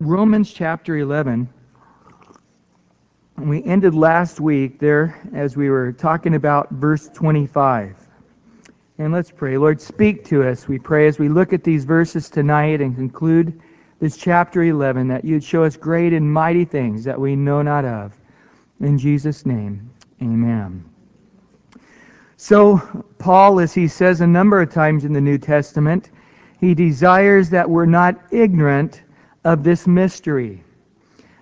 Romans chapter 11. And we ended last week there as we were talking about verse 25. And let's pray. Lord, speak to us, we pray, as we look at these verses tonight and conclude this chapter 11, that you'd show us great and mighty things that we know not of. In Jesus' name, amen. So, Paul, as he says a number of times in the New Testament, he desires that we're not ignorant of this mystery.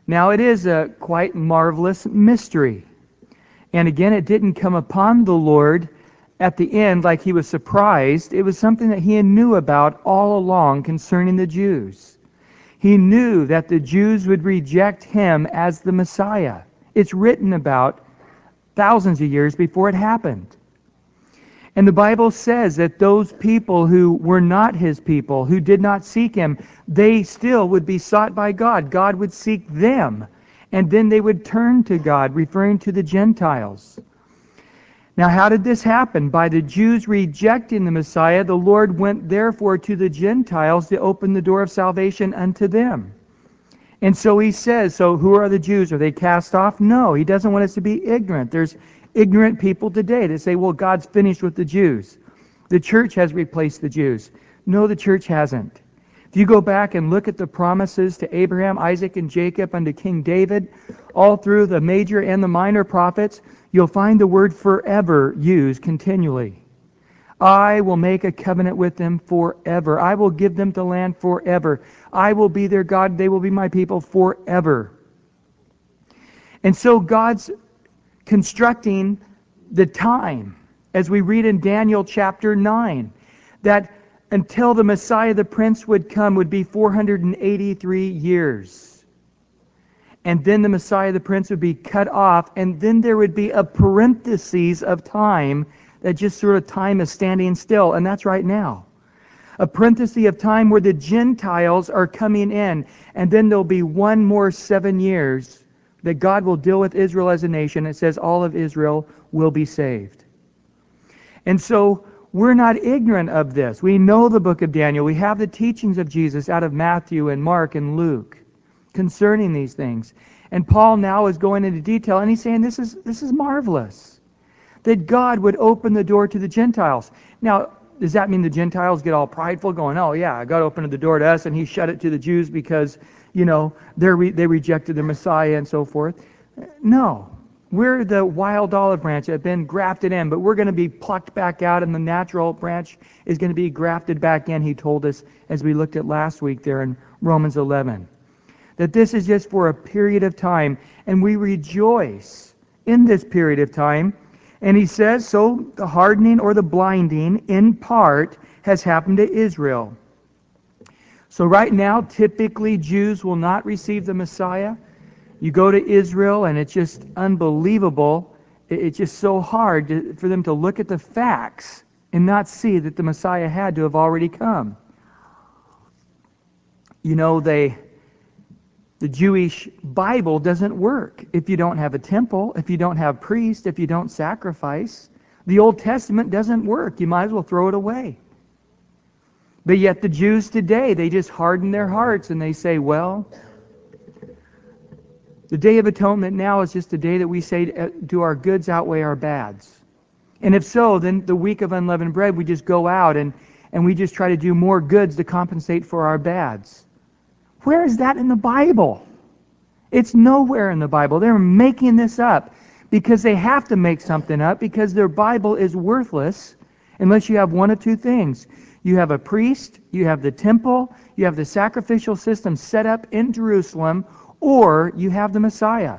Now, it is a quite marvelous mystery. And again, it didn't come upon the Lord at the end like he was surprised. It was something that he knew about all along concerning the Jews. He knew that the Jews would reject him as the Messiah. It's written about thousands of years before it happened. And the Bible says that those people who were not his people, who did not seek him, they still would be sought by God. God would seek them. And then they would turn to God, referring to the Gentiles. Now, how did this happen? By the Jews rejecting the Messiah, the Lord went therefore to the Gentiles to open the door of salvation unto them. And so he says, so who are the Jews? Are they cast off? No, he doesn't want us to be ignorant. There's ignorant people today that say, well, God's finished with the Jews. The church has replaced the Jews. No, the church hasn't. If you go back and look at the promises to Abraham, Isaac, and Jacob unto King David, all through the major and the minor prophets, you'll find the word forever used continually. I will make a covenant with them forever. I will give them the land forever. I will be their God. They will be my people forever. And so God's constructing the time, as we read in Daniel chapter 9, that until the Messiah, the Prince, would come would be 483 years. And then the Messiah, the Prince, would be cut off, and then there would be a parenthesis of time that just sort of time is standing still, and that's right now. A parenthesis of time where the Gentiles are coming in, and then there'll be one more seven years that God will deal with Israel as a nation. It says all of Israel will be saved. And so we're not ignorant of this. We know the book of Daniel. We have the teachings of Jesus out of Matthew and Mark and Luke concerning these things. And Paul now is going into detail and he's saying this is this is marvelous. That God would open the door to the Gentiles. Now, does that mean the Gentiles get all prideful going, "Oh yeah, God opened the door to us and he shut it to the Jews because you know, re- they rejected the Messiah and so forth. No. We're the wild olive branch that have been grafted in, but we're going to be plucked back out, and the natural branch is going to be grafted back in, he told us, as we looked at last week there in Romans 11. That this is just for a period of time, and we rejoice in this period of time. And he says, so the hardening or the blinding, in part, has happened to Israel. So, right now, typically Jews will not receive the Messiah. You go to Israel, and it's just unbelievable. It's just so hard for them to look at the facts and not see that the Messiah had to have already come. You know, they, the Jewish Bible doesn't work if you don't have a temple, if you don't have priests, if you don't sacrifice. The Old Testament doesn't work. You might as well throw it away. But yet the Jews today, they just harden their hearts and they say, well, the Day of Atonement now is just a day that we say, uh, do our goods outweigh our bads? And if so, then the week of unleavened bread, we just go out and, and we just try to do more goods to compensate for our bads. Where is that in the Bible? It's nowhere in the Bible. They're making this up because they have to make something up because their Bible is worthless unless you have one of two things. You have a priest, you have the temple, you have the sacrificial system set up in Jerusalem, or you have the Messiah.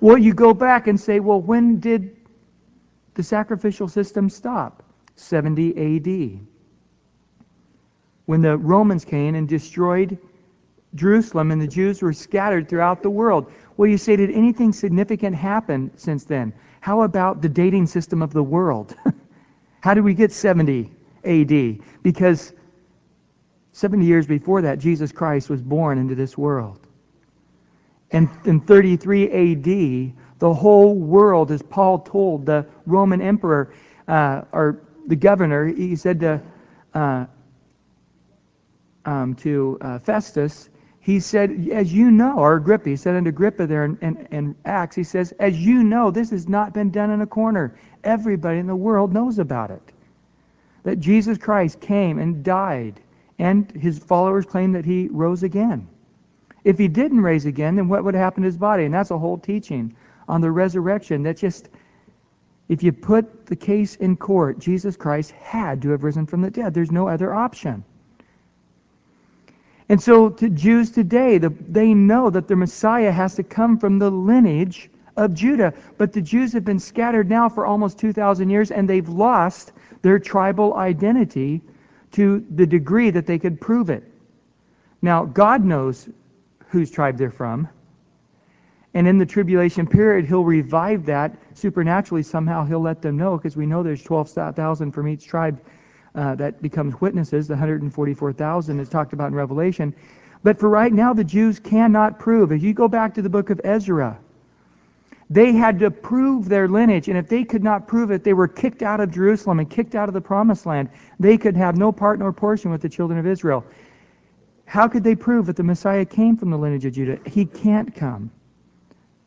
Well, you go back and say, well, when did the sacrificial system stop? 70 AD. When the Romans came and destroyed Jerusalem and the Jews were scattered throughout the world. Well, you say, did anything significant happen since then? How about the dating system of the world? How did we get 70 AD because 70 years before that, Jesus Christ was born into this world. And in 33 AD, the whole world, as Paul told the Roman emperor, uh, or the governor, he said to, uh, um, to uh, Festus, he said, as you know, or Agrippa, he said unto Agrippa there in, in, in, Acts, he says, as you know, this has not been done in a corner. Everybody in the world knows about it. That Jesus Christ came and died, and his followers claim that he rose again. If he didn't raise again, then what would happen to his body? And that's a whole teaching on the resurrection that just, if you put the case in court, Jesus Christ had to have risen from the dead. There's no other option. And so to Jews today, the, they know that their Messiah has to come from the lineage of Judah. But the Jews have been scattered now for almost 2,000 years, and they've lost their tribal identity to the degree that they could prove it. Now, God knows whose tribe they're from. And in the tribulation period, he'll revive that supernaturally. Somehow he'll let them know, because we know there's 12,000 from each tribe Uh, that becomes witnesses. The 144,000 is talked about in Revelation. But for right now, the Jews cannot prove. If you go back to the book of Ezra, they had to prove their lineage, and if they could not prove it, they were kicked out of Jerusalem and kicked out of the promised land. They could have no part nor portion with the children of Israel. How could they prove that the Messiah came from the lineage of Judah? He can't come.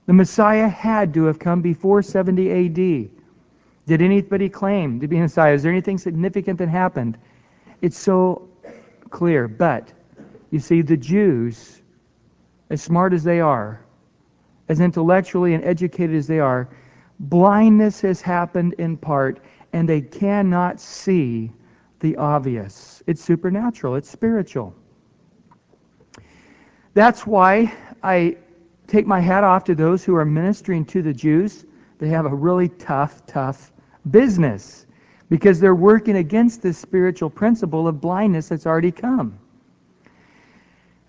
The Messiah had to have come before 70 AD. Did anybody claim to be Messiah? Is there anything significant that happened? It's so clear. But, you see, the Jews, as smart as they are, as intellectually and educated as they are, blindness has happened in part, and they cannot see the obvious. It's supernatural, it's spiritual. That's why I take my hat off to those who are ministering to the Jews. They have a really tough, tough business because they're working against this spiritual principle of blindness that's already come.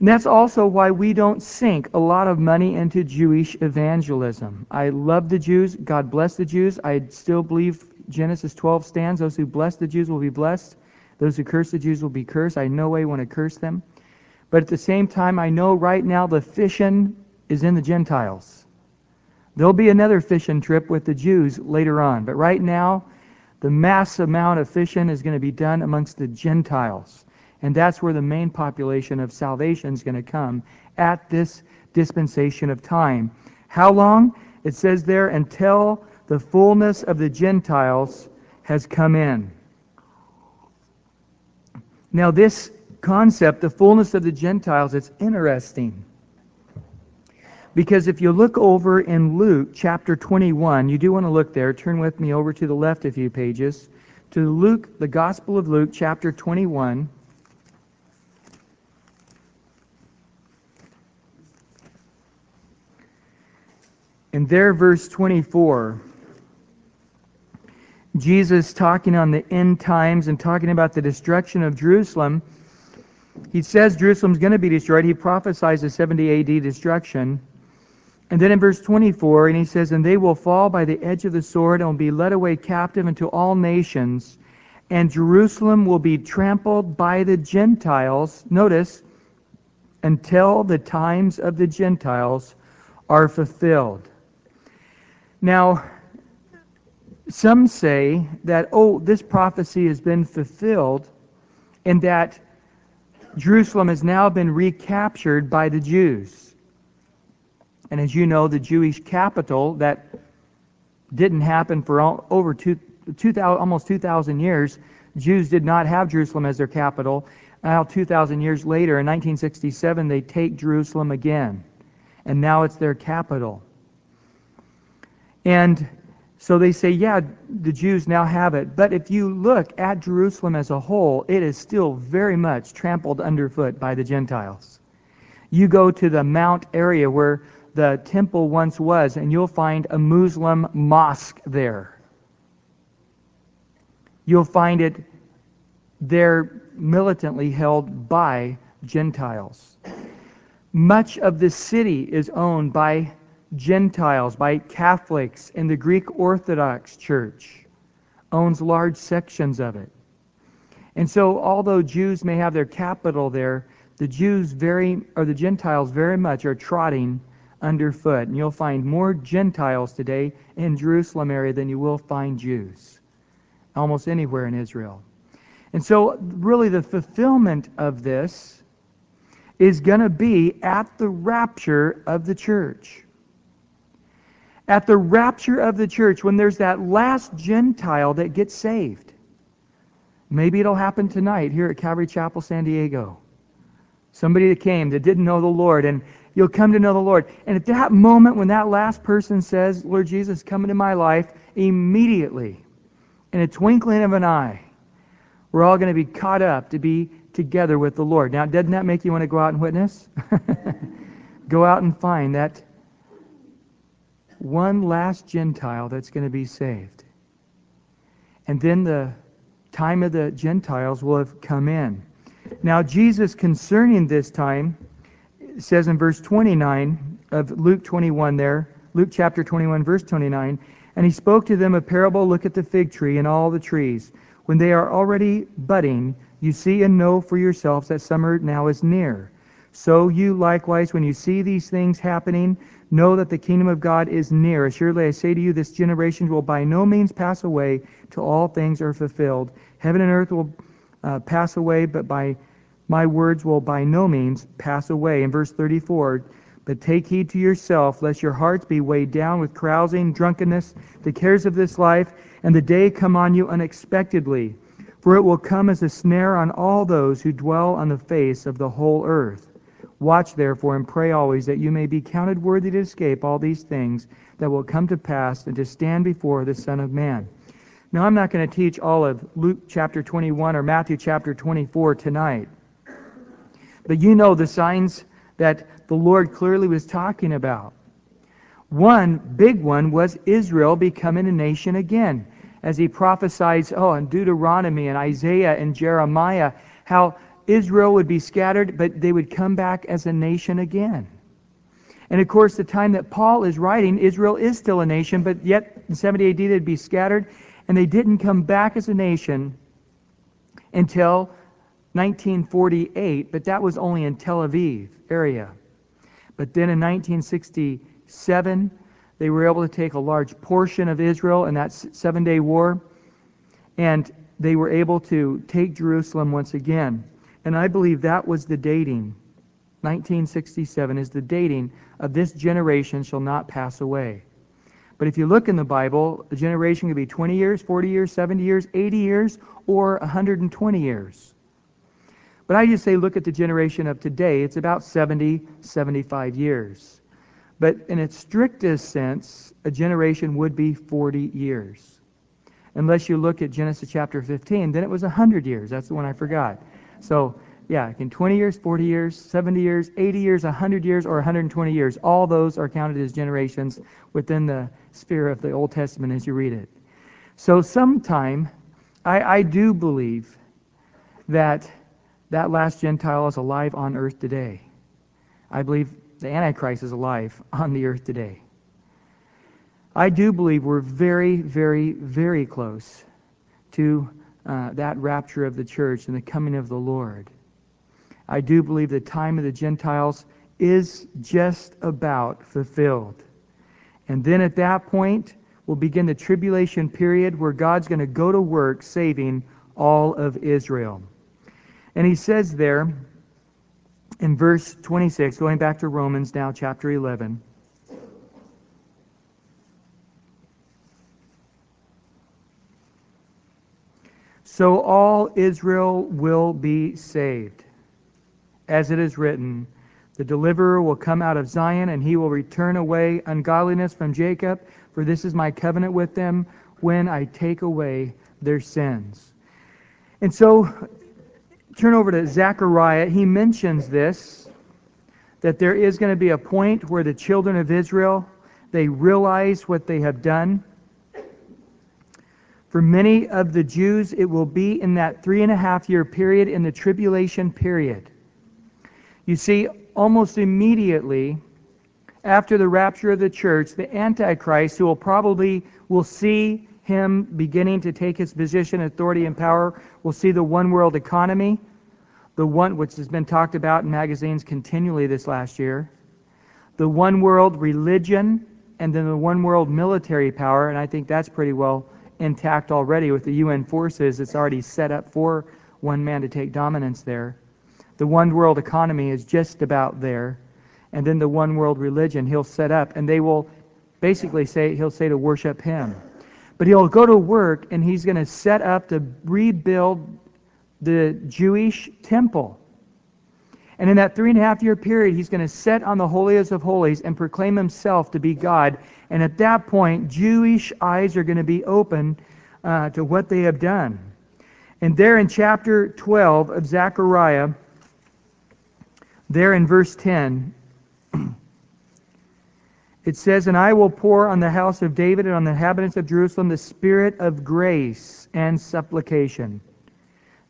And that's also why we don't sink a lot of money into Jewish evangelism. I love the Jews. God bless the Jews. I still believe Genesis 12 stands. Those who bless the Jews will be blessed. Those who curse the Jews will be cursed. I no way want to curse them. But at the same time, I know right now the fishing is in the Gentiles. There'll be another fishing trip with the Jews later on. But right now, the mass amount of fishing is going to be done amongst the Gentiles. And that's where the main population of salvation is going to come at this dispensation of time. How long? It says there, until the fullness of the Gentiles has come in. Now, this concept, the fullness of the Gentiles, it's interesting. Because if you look over in Luke chapter 21, you do want to look there. Turn with me over to the left a few pages. To Luke, the Gospel of Luke, chapter 21. And there, verse 24, Jesus talking on the end times and talking about the destruction of Jerusalem. He says Jerusalem's going to be destroyed. He prophesies a 70 AD destruction. And then in verse 24, and he says, And they will fall by the edge of the sword and will be led away captive into all nations, and Jerusalem will be trampled by the Gentiles. Notice, until the times of the Gentiles are fulfilled. Now, some say that, oh, this prophecy has been fulfilled and that Jerusalem has now been recaptured by the Jews. And as you know, the Jewish capital that didn't happen for over two, 2000, almost 2,000 years, Jews did not have Jerusalem as their capital. Now, 2,000 years later, in 1967, they take Jerusalem again. And now it's their capital. And so they say, yeah, the Jews now have it. But if you look at Jerusalem as a whole, it is still very much trampled underfoot by the Gentiles. You go to the Mount area where the temple once was, and you'll find a Muslim mosque there. You'll find it there militantly held by Gentiles. Much of the city is owned by Gentiles, by Catholics, and the Greek Orthodox Church owns large sections of it. And so, although Jews may have their capital there, the Jews very, or the Gentiles very much are trotting underfoot. And you'll find more Gentiles today in Jerusalem area than you will find Jews, almost anywhere in Israel. And so, really, the fulfillment of this is going to be at the rapture of the church. At the rapture of the church, when there's that last Gentile that gets saved. Maybe it'll happen tonight here at Calvary Chapel, San Diego. Somebody that came that didn't know the Lord, and you'll come to know the Lord. And at that moment, when that last person says, Lord Jesus, come into my life, immediately, in a twinkling of an eye, we're all going to be caught up to be together with the Lord. Now, doesn't that make you want to go out and witness? go out and find that one last Gentile that's going to be saved. And then the time of the Gentiles will have come in. Now, Jesus, concerning this time, says in verse 29 of Luke 21 there, Luke chapter 21, verse 29, and he spoke to them a parable Look at the fig tree and all the trees. When they are already budding, you see and know for yourselves that summer now is near. So you likewise, when you see these things happening, know that the kingdom of God is near. Assuredly, I say to you, this generation will by no means pass away till all things are fulfilled. Heaven and earth will uh, pass away, but by my words will by no means pass away. In verse 34, but take heed to yourself, lest your hearts be weighed down with carousing, drunkenness, the cares of this life, and the day come on you unexpectedly. For it will come as a snare on all those who dwell on the face of the whole earth. Watch therefore and pray always that you may be counted worthy to escape all these things that will come to pass and to stand before the Son of Man. Now, I'm not going to teach all of Luke chapter 21 or Matthew chapter 24 tonight. But you know the signs that the Lord clearly was talking about. One big one was Israel becoming a nation again. As he prophesies, oh, in Deuteronomy and Isaiah and Jeremiah, how Israel would be scattered, but they would come back as a nation again. And of course, the time that Paul is writing, Israel is still a nation, but yet in 70 AD they'd be scattered, and they didn't come back as a nation until 1948, but that was only in Tel Aviv area. But then in 1967, they were able to take a large portion of Israel in that seven day war, and they were able to take Jerusalem once again. And I believe that was the dating. 1967 is the dating of this generation shall not pass away. But if you look in the Bible, a generation could be 20 years, 40 years, 70 years, 80 years, or 120 years. But I just say look at the generation of today. It's about 70, 75 years. But in its strictest sense, a generation would be 40 years. Unless you look at Genesis chapter 15, then it was 100 years. That's the one I forgot. So, yeah, in 20 years, 40 years, 70 years, 80 years, 100 years, or 120 years, all those are counted as generations within the sphere of the Old Testament as you read it. So, sometime, I, I do believe that that last Gentile is alive on earth today. I believe the Antichrist is alive on the earth today. I do believe we're very, very, very close to uh, that rapture of the church and the coming of the Lord. I do believe the time of the Gentiles is just about fulfilled. And then at that point, we'll begin the tribulation period where God's going to go to work saving all of Israel. And he says there in verse 26, going back to Romans now, chapter 11. So all Israel will be saved. As it is written, the deliverer will come out of Zion, and he will return away ungodliness from Jacob, for this is my covenant with them when I take away their sins. And so, turn over to Zechariah. He mentions this that there is going to be a point where the children of Israel they realize what they have done for many of the Jews, it will be in that three and a half year period in the tribulation period. You see, almost immediately after the rapture of the church, the Antichrist, who will probably will see him beginning to take his position, authority, and power, we'll see the one world economy, the one which has been talked about in magazines continually this last year, the one world religion, and then the one world military power, and I think that's pretty well intact already with the UN forces. It's already set up for one man to take dominance there. the one world economy is just about there. And then the one world religion he'll set up, and they will basically say, he'll say to worship him. But he'll go to work and he's going to set up to rebuild the Jewish temple. And in that three and a half year period, he's going to set on the holiest of holies and proclaim himself to be God. And at that point, Jewish eyes are going to be open uh, to what they have done. And there in chapter 12 of Zechariah, there in verse 10, it says, And I will pour on the house of David and on the inhabitants of Jerusalem the spirit of grace and supplication.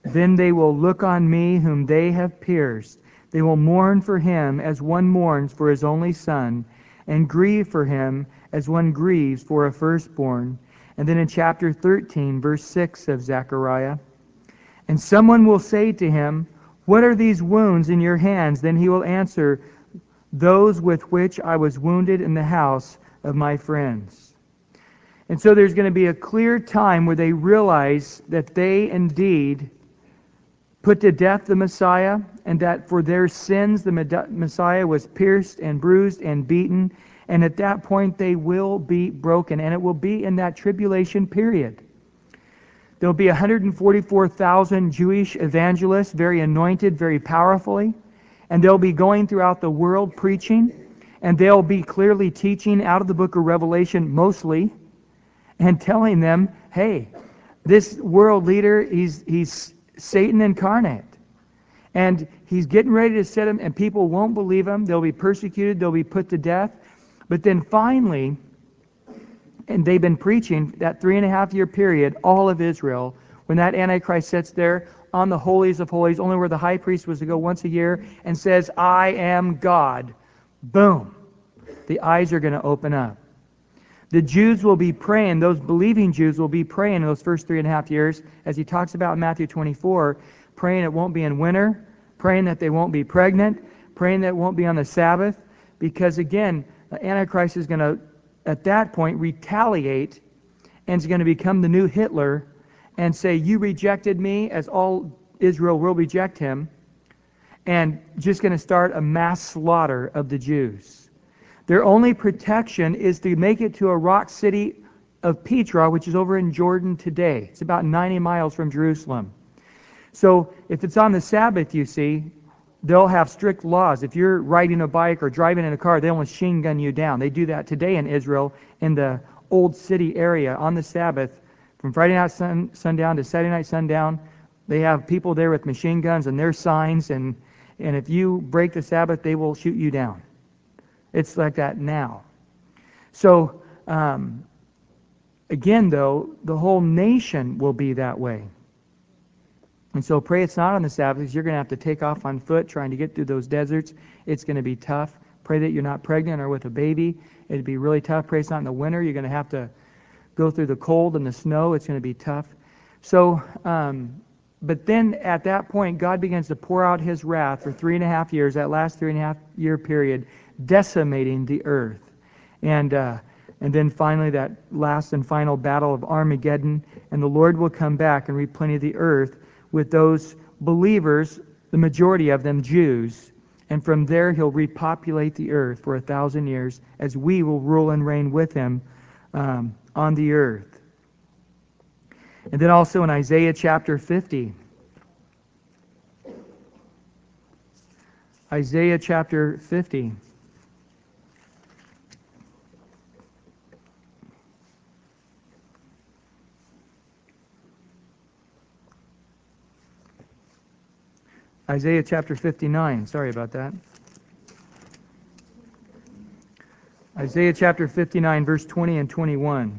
Then they will look on me whom they have pierced they will mourn for him as one mourns for his only son, and grieve for him as one grieves for a firstborn. And then in chapter 13, verse 6 of Zechariah, and someone will say to him, What are these wounds in your hands? Then he will answer, Those with which I was wounded in the house of my friends. And so there's going to be a clear time where they realize that they indeed put to death the Messiah, and that for their sins the Messiah was pierced and bruised and beaten. And at that point, they will be broken. And it will be in that tribulation period. There will be 144,000 Jewish evangelists, very anointed, very powerfully. And they'll be going throughout the world preaching. And they'll be clearly teaching out of the book of Revelation mostly and telling them, hey, this world leader, he's, he's Satan incarnate. And he's getting ready to set him, and people won't believe him. They'll be persecuted, they'll be put to death. But then finally, and they've been preaching that three and a half year period, all of Israel, when that Antichrist sits there on the holies of holies, only where the high priest was to go once a year, and says, I am God. Boom. The eyes are going to open up. The Jews will be praying, those believing Jews will be praying in those first three and a half years, as he talks about in Matthew 24, praying it won't be in winter, praying that they won't be pregnant, praying that it won't be on the Sabbath, because again, the Antichrist is going to, at that point, retaliate and is going to become the new Hitler and say, You rejected me, as all Israel will reject him, and just going to start a mass slaughter of the Jews. Their only protection is to make it to a rock city of Petra, which is over in Jordan today. It's about 90 miles from Jerusalem. So if it's on the Sabbath, you see, they'll have strict laws. If you're riding a bike or driving in a car, they'll machine gun you down. They do that today in Israel in the old city area on the Sabbath. From Friday night sun, sundown to Saturday night sundown, they have people there with machine guns and their signs, and, and if you break the Sabbath, they will shoot you down. It's like that now. So, um, again, though, the whole nation will be that way. And so pray it's not on the Sabbath. Because you're going to have to take off on foot trying to get through those deserts. It's going to be tough. Pray that you're not pregnant or with a baby. It'd be really tough. Pray it's not in the winter. You're going to have to go through the cold and the snow. It's going to be tough. So, um, but then at that point, God begins to pour out his wrath for three and a half years, that last three and a half year period, decimating the earth. And, uh, and then finally, that last and final battle of Armageddon. And the Lord will come back and replenish the earth with those believers, the majority of them Jews. And from there, he'll repopulate the earth for a thousand years as we will rule and reign with him um, on the earth. And then also in Isaiah chapter 50. Isaiah chapter 50. Isaiah chapter 59. Sorry about that. Isaiah chapter 59, verse 20 and 21.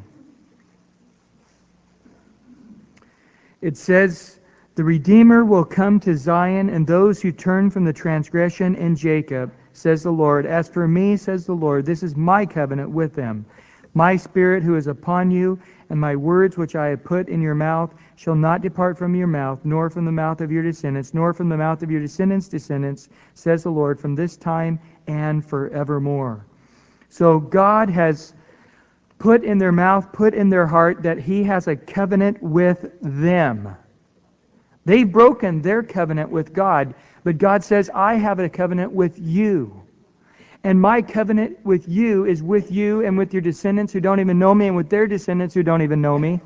It says, The Redeemer will come to Zion, and those who turn from the transgression in Jacob, says the Lord. As for me, says the Lord, this is my covenant with them. My spirit who is upon you, and my words which I have put in your mouth shall not depart from your mouth, nor from the mouth of your descendants, nor from the mouth of your descendants' descendants, says the Lord, from this time and forevermore. So God has put in their mouth, put in their heart that He has a covenant with them. They've broken their covenant with God, but God says, I have a covenant with you. And my covenant with you is with you and with your descendants who don't even know me and with their descendants who don't even know me.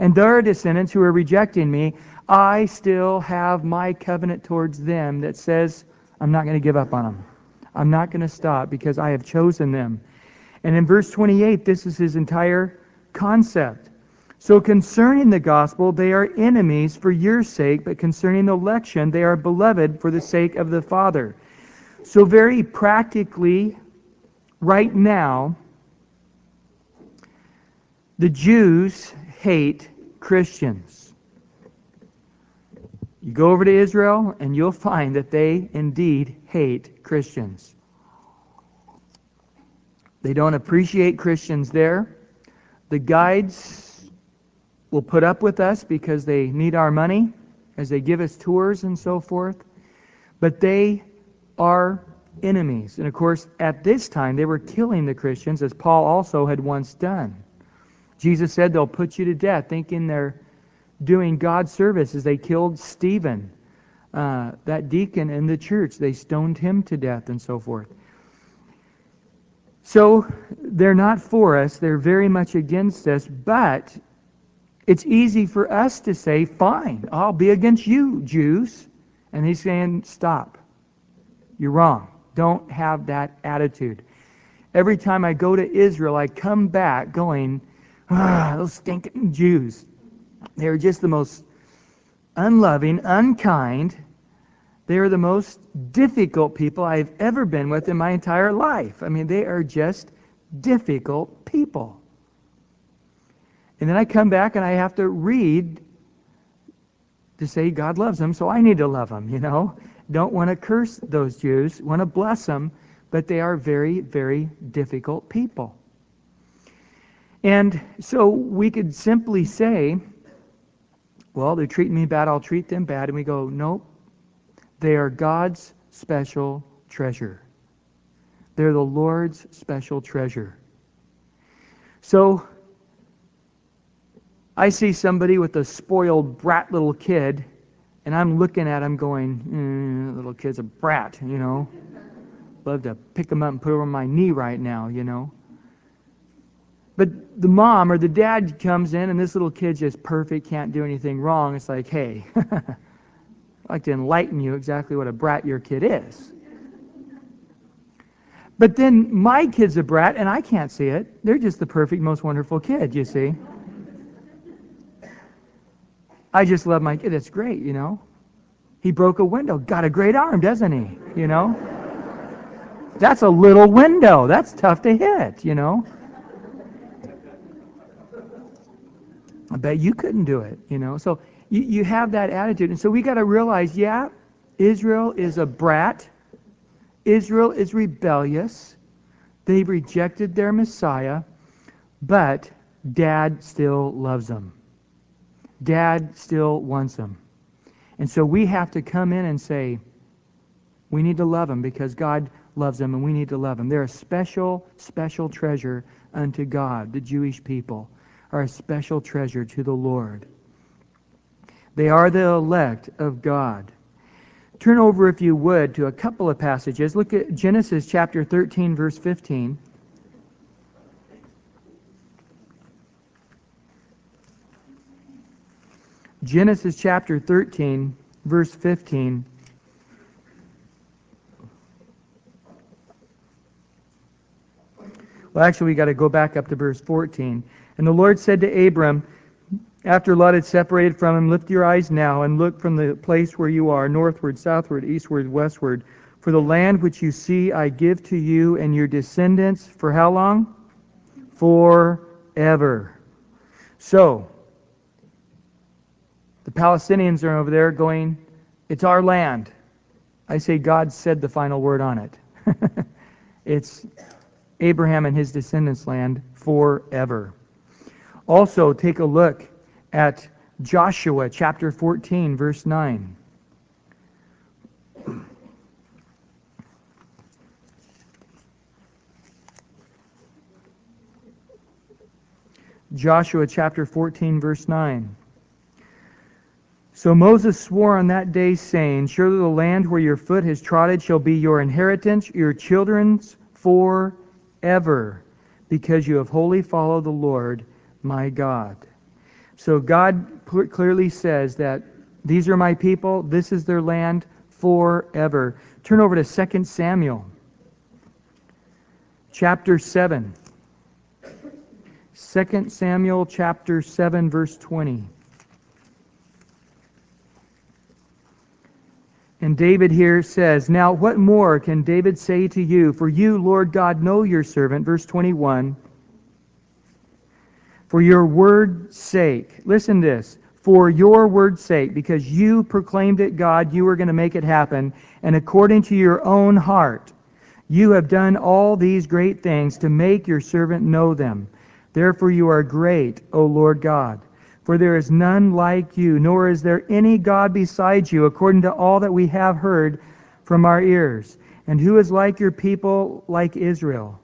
And their descendants who are rejecting me, I still have my covenant towards them that says, I'm not going to give up on them. I'm not going to stop because I have chosen them. And in verse 28, this is his entire concept. So concerning the gospel, they are enemies for your sake, but concerning the election, they are beloved for the sake of the Father. So, very practically, right now, the Jews hate Christians. You go over to Israel, and you'll find that they indeed hate Christians. They don't appreciate Christians there. The guides will put up with us because they need our money as they give us tours and so forth. But they are enemies. And of course, at this time, they were killing the Christians, as Paul also had once done. Jesus said they'll put you to death, thinking they're doing God's service as they killed Stephen, uh, that deacon in the church. They stoned him to death and so forth. So they're not for us, they're very much against us, but it's easy for us to say, fine, I'll be against you, Jews. And he's saying, stop. You're wrong. Don't have that attitude. Every time I go to Israel, I come back going, ah, those stinking Jews. They're just the most unloving, unkind. They are the most difficult people I've ever been with in my entire life. I mean, they are just difficult people. And then I come back and I have to read to say God loves them, so I need to love them, you know don't want to curse those Jews, want to bless them, but they are very, very difficult people. And so we could simply say, well, they're treating me bad, I'll treat them bad. And we go, nope. They are God's special treasure. They're the Lord's special treasure. So I see somebody with a spoiled brat little kid and I'm looking at him going, mm, little kid's a brat, you know. Love to pick him up and put him on my knee right now, you know. But the mom or the dad comes in and this little kid's just perfect, can't do anything wrong. It's like, hey, like to enlighten you exactly what a brat your kid is. But then my kid's a brat and I can't see it. They're just the perfect, most wonderful kid, you see. I just love my kid. That's great, you know. He broke a window. Got a great arm, doesn't he? You know? That's a little window. That's tough to hit, you know? I bet you couldn't do it, you know? So you, you have that attitude. And so we got to realize, yeah, Israel is a brat. Israel is rebellious. They've rejected their Messiah, but dad still loves them. Dad still wants them. And so we have to come in and say, we need to love them because God loves them and we need to love them. They're a special, special treasure unto God. The Jewish people are a special treasure to the Lord. They are the elect of God. Turn over, if you would, to a couple of passages. Look at Genesis chapter 13, verse 15. Genesis chapter 13, verse 15. Well, actually, we got to go back up to verse 14. And the Lord said to Abram, after Lot had separated from him, Lift your eyes now and look from the place where you are, northward, southward, eastward, westward. For the land which you see I give to you and your descendants for how long? Forever. So, the Palestinians are over there going, It's our land. I say God said the final word on it. it's Abraham and his descendants' land forever. Also, take a look at Joshua chapter 14, verse 9. Joshua chapter 14, verse 9. So Moses swore on that day, saying, Surely the land where your foot has trodden shall be your inheritance, your children's forever, because you have wholly followed the Lord my God. So God clearly says that these are my people, this is their land forever. Turn over to 2 Samuel chapter 7. 2 Samuel chapter 7 verse 20. And David here says, Now what more can David say to you? For you, Lord God, know your servant. Verse 21. For your word's sake. Listen this. For your word's sake, because you proclaimed it, God, you were going to make it happen. And according to your own heart, you have done all these great things to make your servant know them. Therefore you are great, O Lord God. For there is none like you, nor is there any God besides you, according to all that we have heard from our ears. And who is like your people, like Israel?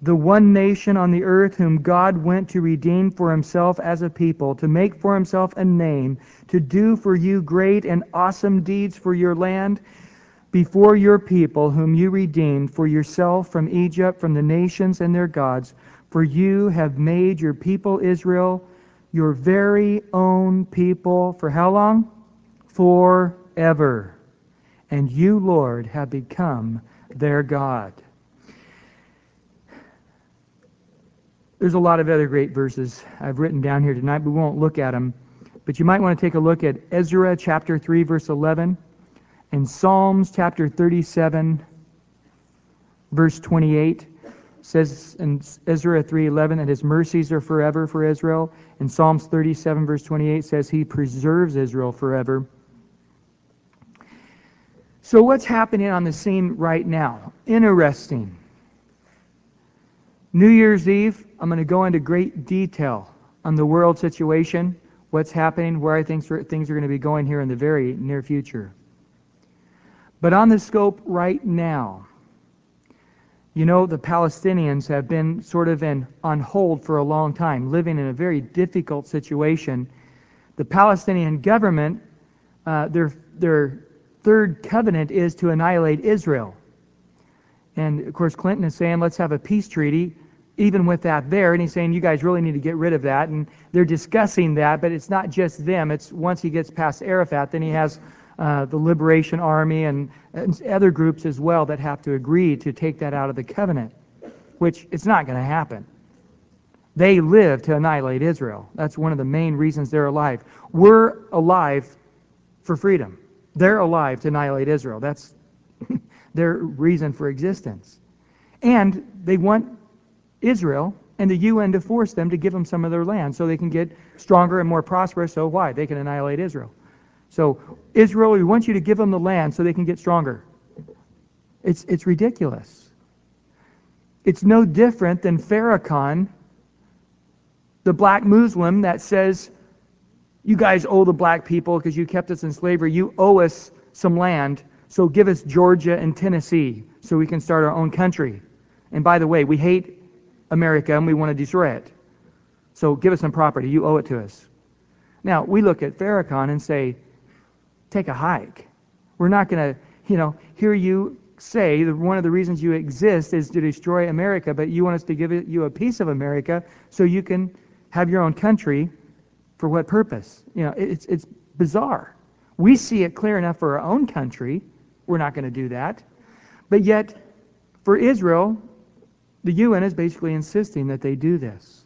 The one nation on the earth whom God went to redeem for himself as a people, to make for himself a name, to do for you great and awesome deeds for your land, before your people, whom you redeemed for yourself from Egypt, from the nations and their gods. For you have made your people Israel your very own people for how long? Forever. And you, Lord, have become their God. There's a lot of other great verses I've written down here tonight, we won't look at them. But you might want to take a look at Ezra chapter 3, verse 11, and Psalms chapter 37, verse 28 says in Ezra 3:11 that his mercies are forever for Israel. and Psalms 37 verse 28 says he preserves Israel forever. So what's happening on the scene right now? Interesting. New Year's Eve, I'm going to go into great detail on the world situation, what's happening, where I think things are going to be going here in the very near future. But on the scope right now, you know, the Palestinians have been sort of in, on hold for a long time, living in a very difficult situation. The Palestinian government, uh, their, their third covenant is to annihilate Israel. And of course, Clinton is saying, let's have a peace treaty, even with that there. And he's saying, you guys really need to get rid of that. And they're discussing that, but it's not just them. It's once he gets past Arafat, then he has uh, the Liberation Army and, and other groups as well that have to agree to take that out of the covenant, which it's not going to happen. They live to annihilate Israel. That's one of the main reasons they're alive. We're alive for freedom. They're alive to annihilate Israel. That's their reason for existence. And they want Israel and the UN to force them to give them some of their land so they can get stronger and more prosperous. So why? They can annihilate Israel. So, Israel, we want you to give them the land so they can get stronger. It's, it's ridiculous. It's no different than Farrakhan, the black Muslim that says, You guys owe the black people because you kept us in slavery. You owe us some land, so give us Georgia and Tennessee so we can start our own country. And by the way, we hate America and we want to destroy it. So give us some property. You owe it to us. Now, we look at Farrakhan and say, take a hike. We're not going to, you know, hear you say that one of the reasons you exist is to destroy America, but you want us to give you a piece of America so you can have your own country. For what purpose? You know, it's it's bizarre. We see it clear enough for our own country. We're not going to do that. But yet, for Israel, the UN is basically insisting that they do this.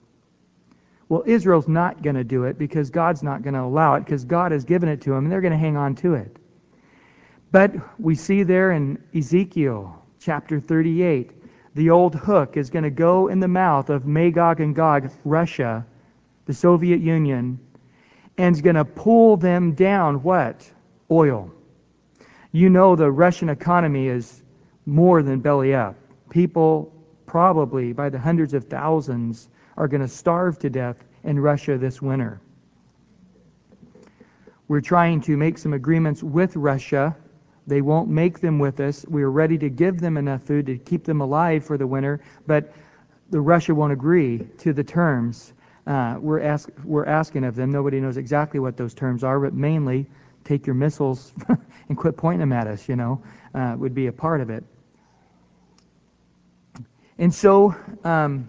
Well, Israel's not going to do it because God's not going to allow it because God has given it to them and they're going to hang on to it. But we see there in Ezekiel chapter 38, the old hook is going to go in the mouth of Magog and Gog, Russia, the Soviet Union, and is going to pull them down what? Oil. You know the Russian economy is more than belly up. People probably by the hundreds of thousands are going to starve to death in Russia this winter. We're trying to make some agreements with Russia. They won't make them with us. We're ready to give them enough food to keep them alive for the winter, but the Russia won't agree to the terms uh, we're, ask, we're asking of them. Nobody knows exactly what those terms are, but mainly take your missiles and quit pointing them at us, you know, uh, would be a part of it. And so, um,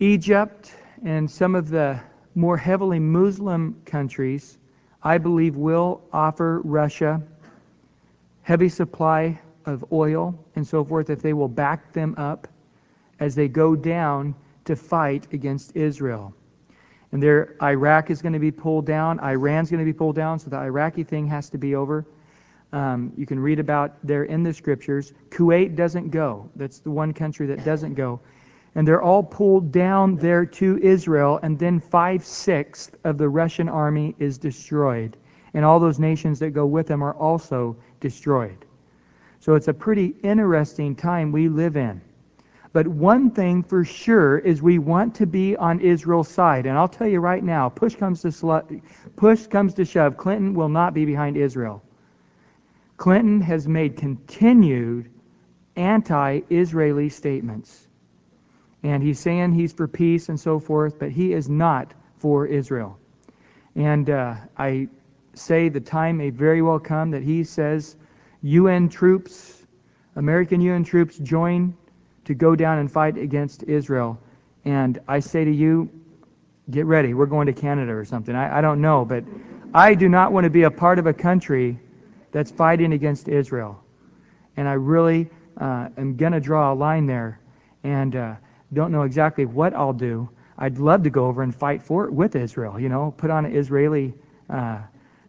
Egypt and some of the more heavily Muslim countries, I believe, will offer Russia heavy supply of oil and so forth if they will back them up as they go down to fight against Israel. And there, Iraq is going to be pulled down. Iran's going to be pulled down, so the Iraqi thing has to be over. Um, you can read about there in the scriptures. Kuwait doesn't go. That's the one country that doesn't go and they're all pulled down there to Israel, and then five sixths of the Russian army is destroyed. And all those nations that go with them are also destroyed. So it's a pretty interesting time we live in. But one thing for sure is we want to be on Israel's side. And I'll tell you right now, push comes to slu- push comes to shove, Clinton will not be behind Israel. Clinton has made continued anti-Israeli statements and he's saying he's for peace and so forth, but he is not for Israel. And uh, I say the time may very well come that he says UN troops, American UN troops, join to go down and fight against Israel. And I say to you, get ready. We're going to Canada or something. I, I don't know, but I do not want to be a part of a country that's fighting against Israel. And I really uh, am going to draw a line there. And uh, don't know exactly what I'll do. I'd love to go over and fight for it with Israel. You know, put on an Israeli uh,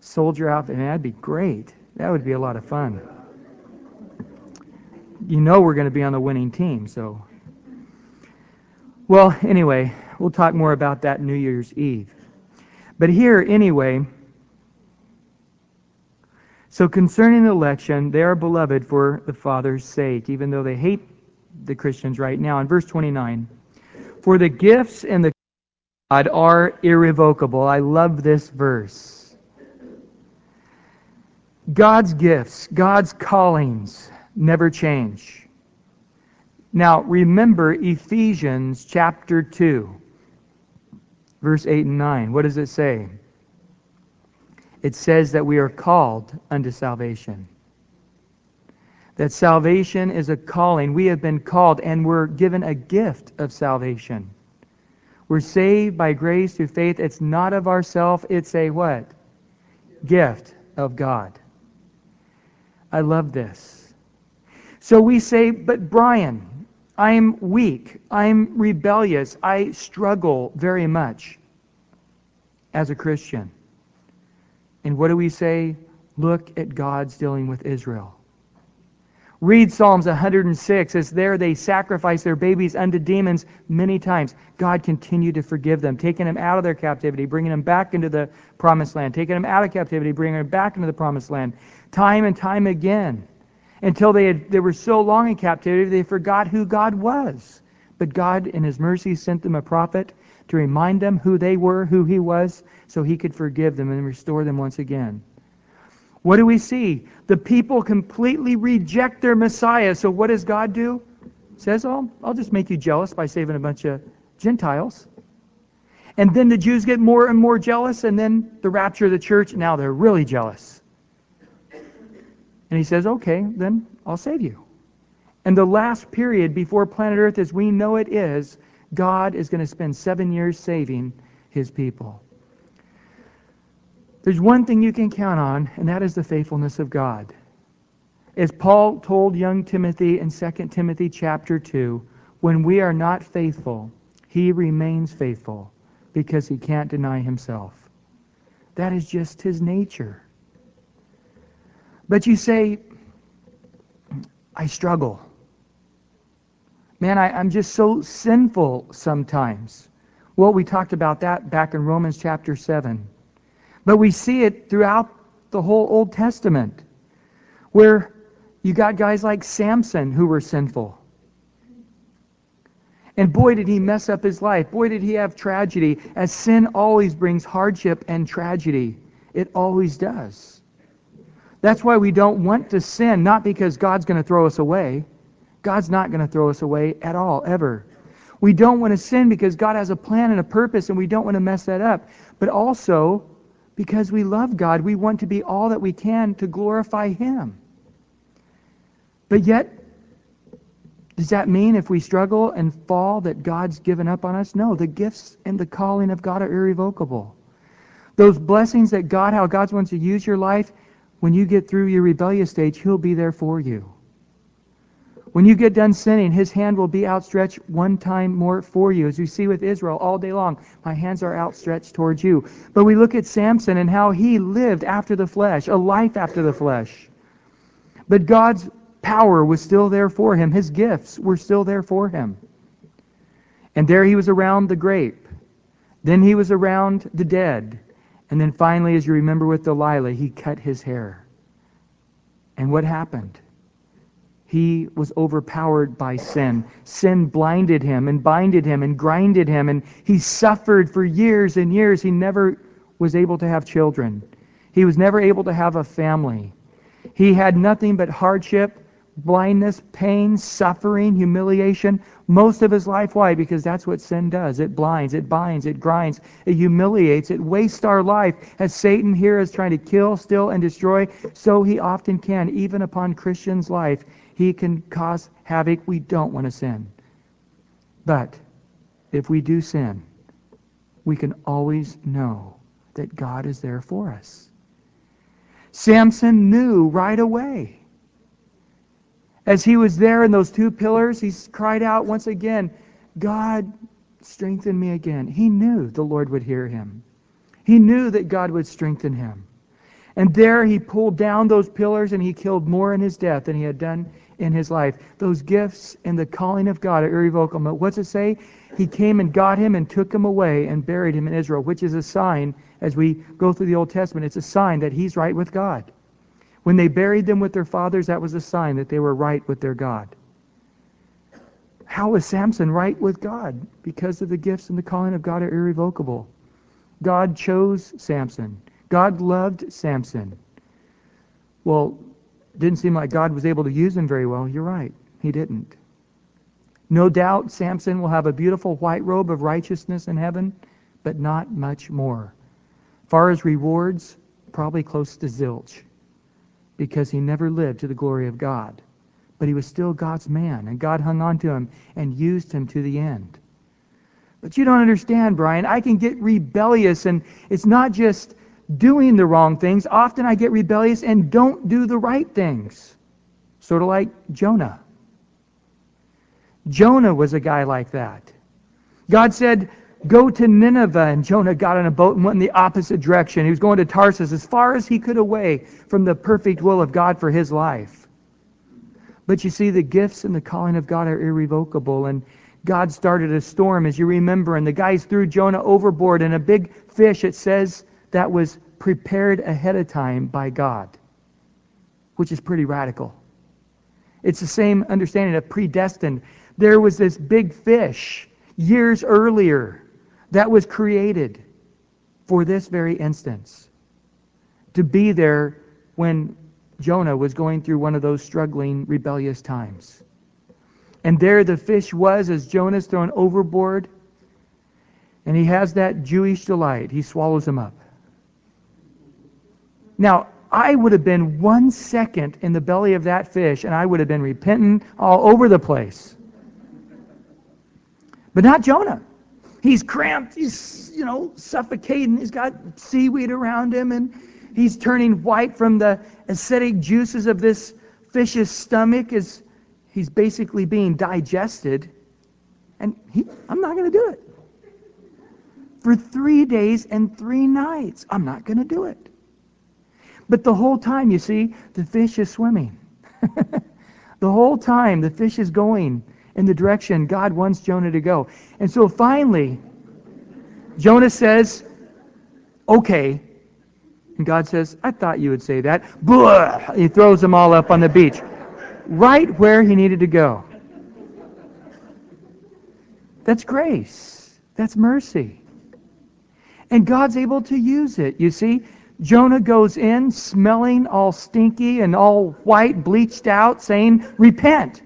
soldier outfit, and that'd be great. That would be a lot of fun. You know, we're going to be on the winning team, so. Well, anyway, we'll talk more about that New Year's Eve. But here, anyway, so concerning election, they are beloved for the Father's sake, even though they hate the Christians right now. In verse 29, for the gifts and the God are irrevocable. I love this verse. God's gifts, God's callings never change. Now, remember Ephesians chapter 2, verse 8 and 9. What does it say? It says that we are called unto salvation that salvation is a calling. We have been called and we're given a gift of salvation. We're saved by grace through faith. It's not of ourself, it's a what? Gift of God. I love this. So we say, but Brian, I'm weak. I'm rebellious. I struggle very much as a Christian. And what do we say? Look at God's dealing with Israel. Read Psalms 106 as there they sacrificed their babies unto demons many times. God continued to forgive them, taking them out of their captivity, bringing them back into the promised land, taking them out of captivity, bringing them back into the promised land, time and time again, until they, had, they were so long in captivity they forgot who God was. But God, in His mercy, sent them a prophet to remind them who they were, who He was, so He could forgive them and restore them once again. What do we see? The people completely reject their Messiah. So what does God do? Says, "Oh, I'll just make you jealous by saving a bunch of Gentiles." And then the Jews get more and more jealous, and then the rapture of the church, now they're really jealous. And he says, Okay, then I'll save you. And the last period before planet Earth as we know it is, God is going to spend seven years saving his people. There's one thing you can count on, and that is the faithfulness of God. As Paul told young Timothy in 2 Timothy chapter 2, when we are not faithful, he remains faithful because he can't deny himself. That is just his nature. But you say, I struggle. Man, I, am just so sinful sometimes. Well, we talked about that back in Romans chapter 7. But we see it throughout the whole Old Testament, where you got guys like Samson who were sinful. And boy, did he mess up his life. Boy, did he have tragedy. As sin always brings hardship and tragedy, it always does. That's why we don't want to sin, not because God's going to throw us away. God's not going to throw us away at all, ever. We don't want to sin because God has a plan and a purpose, and we don't want to mess that up. But also, because we love God, we want to be all that we can to glorify Him. But yet, does that mean if we struggle and fall that God's given up on us? No, the gifts and the calling of God are irrevocable. Those blessings that God, how God wants to use your life, when you get through your rebellious stage, He'll be there for you. When you get done sinning, his hand will be outstretched one time more for you. As we see with Israel all day long, my hands are outstretched towards you. But we look at Samson and how he lived after the flesh, a life after the flesh. But God's power was still there for him. His gifts were still there for him. And there he was around the grape. Then he was around the dead. And then finally, as you remember with Delilah, he cut his hair. And what happened? He was overpowered by sin. Sin blinded him and binded him and grinded him, and he suffered for years and years. He never was able to have children. He was never able to have a family. He had nothing but hardship, blindness, pain, suffering, humiliation most of his life. Why? Because that's what sin does. It blinds, it binds, it grinds, it humiliates, it wastes our life. As Satan here is trying to kill, steal, and destroy, so he often can, even upon Christians' life he can cause havoc. We don't want to sin. But if we do sin, we can always know that God is there for us. Samson knew right away. As he was there in those two pillars, he cried out once again, God, strengthen me again. He knew the Lord would hear him. He knew that God would strengthen him. And there he pulled down those pillars and he killed more in his death than he had done in his life. Those gifts and the calling of God are irrevocable. What's it say? He came and got him and took him away and buried him in Israel, which is a sign, as we go through the Old Testament, it's a sign that he's right with God. When they buried them with their fathers, that was a sign that they were right with their God. How was Samson right with God? Because of the gifts and the calling of God are irrevocable. God chose Samson. God loved Samson. Well, didn't seem like God was able to use him very well. You're right. He didn't. No doubt Samson will have a beautiful white robe of righteousness in heaven, but not much more. Far as rewards, probably close to zilch, because he never lived to the glory of God. But he was still God's man, and God hung on to him and used him to the end. But you don't understand, Brian. I can get rebellious, and it's not just doing the wrong things. Often I get rebellious and don't do the right things. Sort of like Jonah. Jonah was a guy like that. God said, Go to Nineveh. And Jonah got on a boat and went in the opposite direction. He was going to Tarsus as far as he could away from the perfect will of God for his life. But you see, the gifts and the calling of God are irrevocable. And God started a storm, as you remember, and the guys threw Jonah overboard, and a big fish, it says, that was prepared ahead of time by God, which is pretty radical. It's the same understanding of predestined. There was this big fish years earlier that was created for this very instance to be there when Jonah was going through one of those struggling, rebellious times. And there the fish was as Jonah's thrown overboard, and he has that Jewish delight. He swallows him up. Now, I would have been one second in the belly of that fish, and I would have been repentant all over the place. But not Jonah. He's cramped. He's, you know, suffocating. He's got seaweed around him, and he's turning white from the acidic juices of this fish's stomach as he's basically being digested. And he, I'm not going to do it. For three days and three nights, I'm not going to do it. But the whole time, you see, the fish is swimming. the whole time, the fish is going in the direction God wants Jonah to go. And so finally, Jonah says, okay. And God says, I thought you would say that. Blah! He throws them all up on the beach, right where he needed to go. That's grace. That's mercy. And God's able to use it. You see, Jonah goes in smelling all stinky and all white, bleached out, saying, Repent.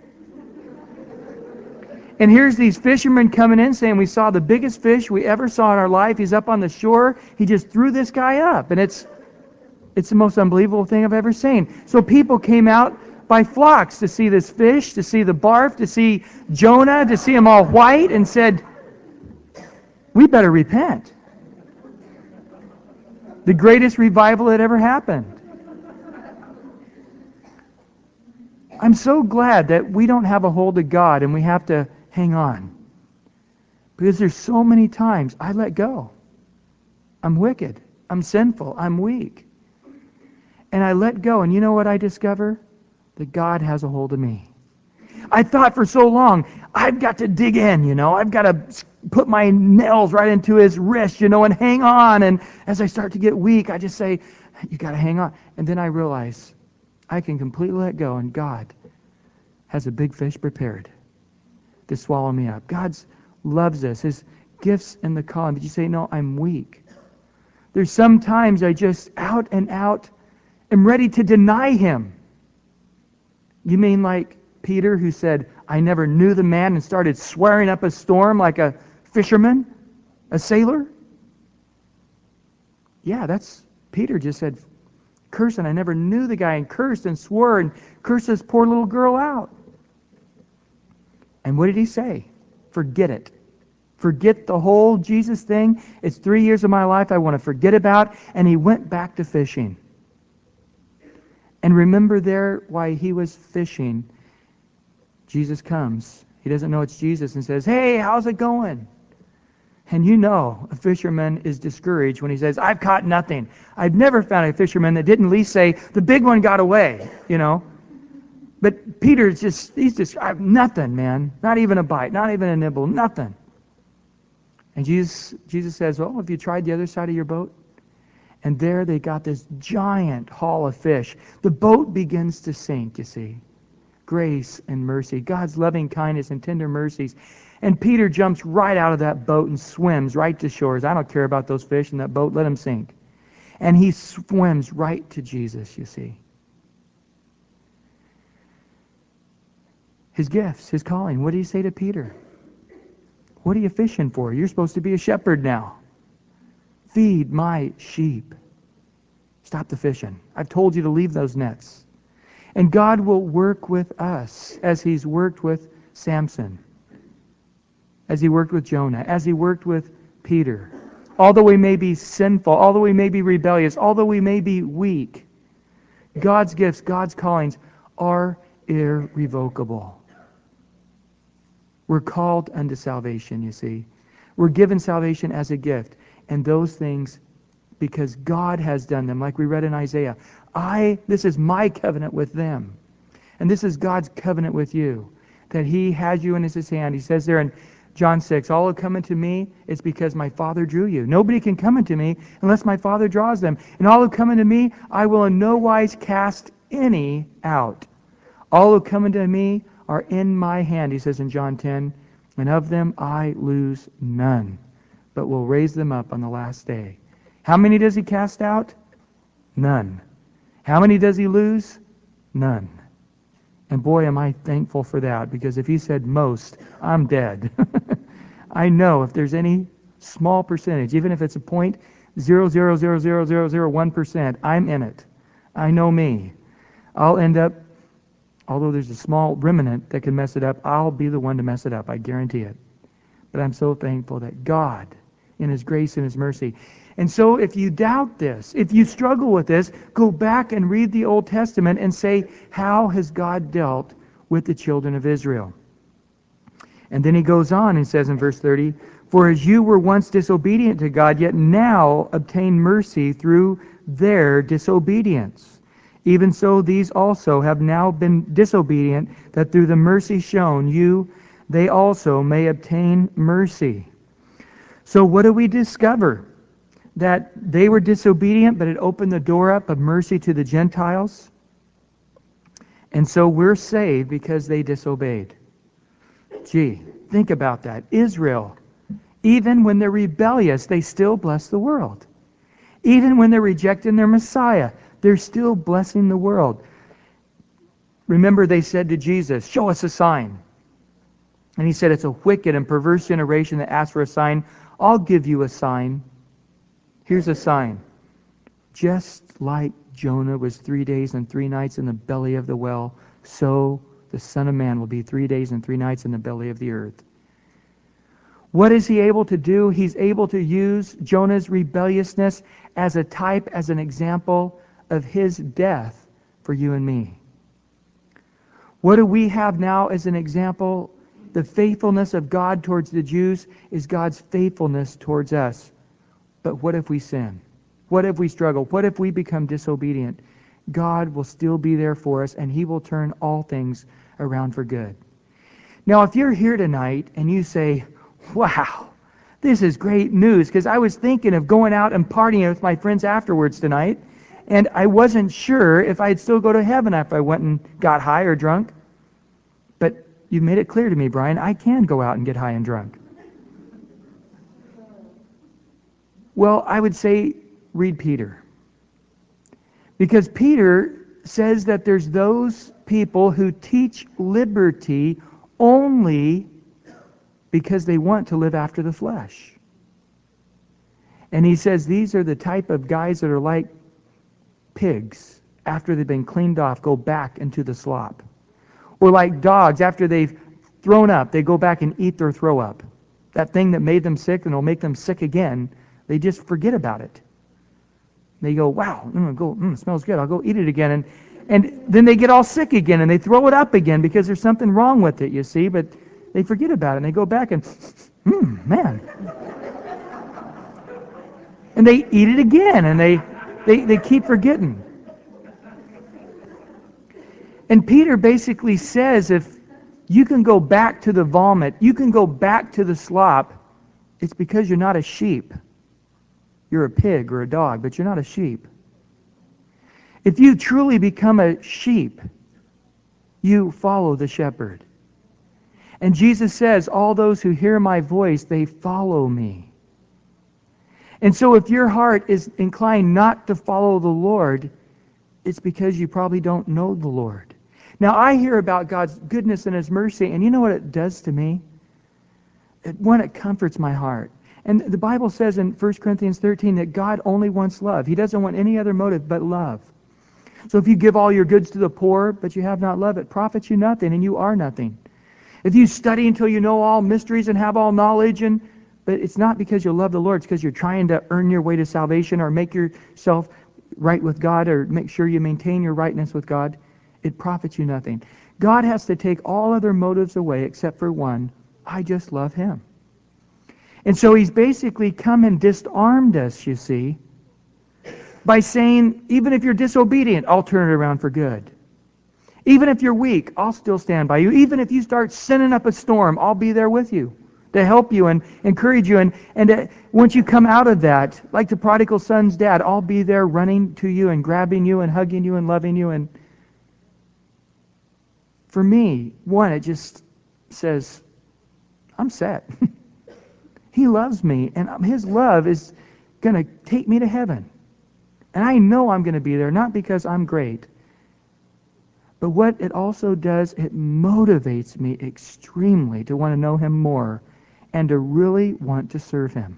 And here's these fishermen coming in saying, We saw the biggest fish we ever saw in our life. He's up on the shore. He just threw this guy up. And it's it's the most unbelievable thing I've ever seen. So people came out by flocks to see this fish, to see the barf, to see Jonah, to see him all white, and said, We better repent. The greatest revival that ever happened. I'm so glad that we don't have a hold of God and we have to hang on. Because there's so many times I let go. I'm wicked. I'm sinful. I'm weak. And I let go. And you know what I discover? That God has a hold of me. I thought for so long, I've got to dig in, you know. I've got to put my nails right into his wrist, you know, and hang on. And as I start to get weak, I just say, you got to hang on. And then I realize I can completely let go, and God has a big fish prepared to swallow me up. God loves us. His gifts and the calling. But you say, no, I'm weak. There's sometimes I just out and out am ready to deny him. You mean like Peter who said, I never knew the man and started swearing up a storm like a fisherman, a sailor? Yeah, that's Peter just said, curse, and I never knew the guy and cursed and swore and cursed this poor little girl out. And what did he say? Forget it. Forget the whole Jesus thing. It's three years of my life I want to forget about. And he went back to fishing. And remember there why he was fishing. Jesus comes. He doesn't know it's Jesus and says, Hey, how's it going? And you know a fisherman is discouraged when he says, I've caught nothing. I've never found a fisherman that didn't at least say, the big one got away, you know. But Peter's just, he's just, I've nothing, man. Not even a bite, not even a nibble, nothing. And Jesus, Jesus says, well, have you tried the other side of your boat? And there they got this giant haul of fish. The boat begins to sink, you see. Grace and mercy, God's loving kindness and tender mercies. And Peter jumps right out of that boat and swims right to shores. I don't care about those fish in that boat. Let them sink. And he swims right to Jesus, you see. His gifts, his calling. What did he say to Peter? What are you fishing for? You're supposed to be a shepherd now. Feed my sheep. Stop the fishing. I've told you to leave those nets. And God will work with us as he's worked with Samson, as he worked with Jonah, as he worked with Peter. Although we may be sinful, although we may be rebellious, although we may be weak, God's gifts, God's callings are irrevocable. We're called unto salvation, you see. We're given salvation as a gift. And those things, because God has done them, like we read in Isaiah, I, this is my covenant with them. And this is God's covenant with you, that he has you in his hand. He says there in John 6, all who come unto me, it's because my Father drew you. Nobody can come unto me unless my Father draws them. And all who come unto me, I will in no wise cast any out. All who come unto me are in my hand, he says in John 10, and of them I lose none, but will raise them up on the last day. How many does he cast out? None. How many does he lose? None. And boy, am I thankful for that, because if he said most, I'm dead. I know if there's any small percentage, even if it's a point zero zero zero zero zero zero one percent, I'm in it. I know me. I'll end up although there's a small remnant that can mess it up, I'll be the one to mess it up. I guarantee it. But I'm so thankful that God, in His grace and His mercy. And so if you doubt this, if you struggle with this, go back and read the Old Testament and say, how has God dealt with the children of Israel? And then he goes on and says in verse 30, For as you were once disobedient to God, yet now obtain mercy through their disobedience. Even so, these also have now been disobedient, that through the mercy shown you, they also may obtain mercy. So, what do we discover? That they were disobedient, but it opened the door up of mercy to the Gentiles. And so we're saved because they disobeyed. Gee, think about that. Israel, even when they're rebellious, they still bless the world. Even when they're rejecting their Messiah, they're still blessing the world. Remember, they said to Jesus, Show us a sign. And he said, It's a wicked and perverse generation that asks for a sign. I'll give you a sign. Here's a sign. Just like Jonah was three days and three nights in the belly of the well, so the Son of Man will be three days and three nights in the belly of the earth. What is he able to do? He's able to use Jonah's rebelliousness as a type, as an example of his death for you and me. What do we have now as an example? The faithfulness of God towards the Jews is God's faithfulness towards us. But what if we sin? What if we struggle? What if we become disobedient? God will still be there for us, and He will turn all things around for good. Now, if you're here tonight and you say, wow, this is great news, because I was thinking of going out and partying with my friends afterwards tonight, and I wasn't sure if I'd still go to heaven if I went and got high or drunk. But you've made it clear to me, Brian, I can go out and get high and drunk. Well, I would say read Peter. Because Peter says that there's those people who teach liberty only because they want to live after the flesh. And he says these are the type of guys that are like pigs after they've been cleaned off, go back into the slop. Or like dogs after they've thrown up, they go back and eat their throw up. That thing that made them sick and will make them sick again, they just forget about it. They go, wow, mm, go, mm, smells good. I'll go eat it again. And, and then they get all sick again and they throw it up again because there's something wrong with it, you see. But they forget about it and they go back and, hmm, man. and they eat it again and they, they, they keep forgetting. And Peter basically says if you can go back to the vomit, you can go back to the slop, it's because you're not a sheep. You're a pig or a dog, but you're not a sheep. If you truly become a sheep, you follow the shepherd. And Jesus says, All those who hear my voice, they follow me. And so if your heart is inclined not to follow the Lord, it's because you probably don't know the Lord. Now, I hear about God's goodness and His mercy, and you know what it does to me? It, one, it comforts my heart. And the Bible says in 1 Corinthians 13 that God only wants love. He doesn't want any other motive but love. So if you give all your goods to the poor, but you have not love, it profits you nothing, and you are nothing. If you study until you know all mysteries and have all knowledge, and but it's not because you love the Lord, it's because you're trying to earn your way to salvation or make yourself right with God or make sure you maintain your rightness with God. It profits you nothing. God has to take all other motives away except for one. I just love him. And so he's basically come and disarmed us, you see, by saying, even if you're disobedient, I'll turn it around for good. Even if you're weak, I'll still stand by you. Even if you start sending up a storm, I'll be there with you to help you and encourage you. And, and to, once you come out of that, like the prodigal son's dad, I'll be there running to you and grabbing you and hugging you and loving you. And for me, one, it just says, I'm set. he loves me, and his love is going to take me to heaven. And I know I'm going to be there, not because I'm great, but what it also does, it motivates me extremely to want to know him more and to really want to serve him.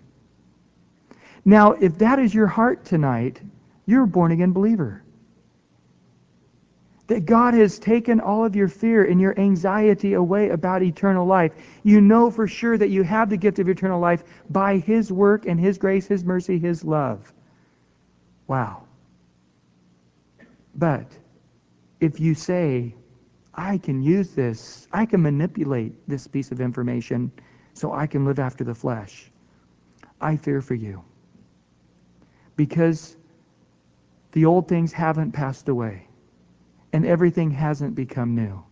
Now, if that is your heart tonight, you're a born again believer. That God has taken all of your fear and your anxiety away about eternal life. You know for sure that you have the gift of eternal life by His work and His grace, His mercy, His love. Wow. But if you say, I can use this, I can manipulate this piece of information so I can live after the flesh, I fear for you. Because the old things haven't passed away and everything hasn't become new.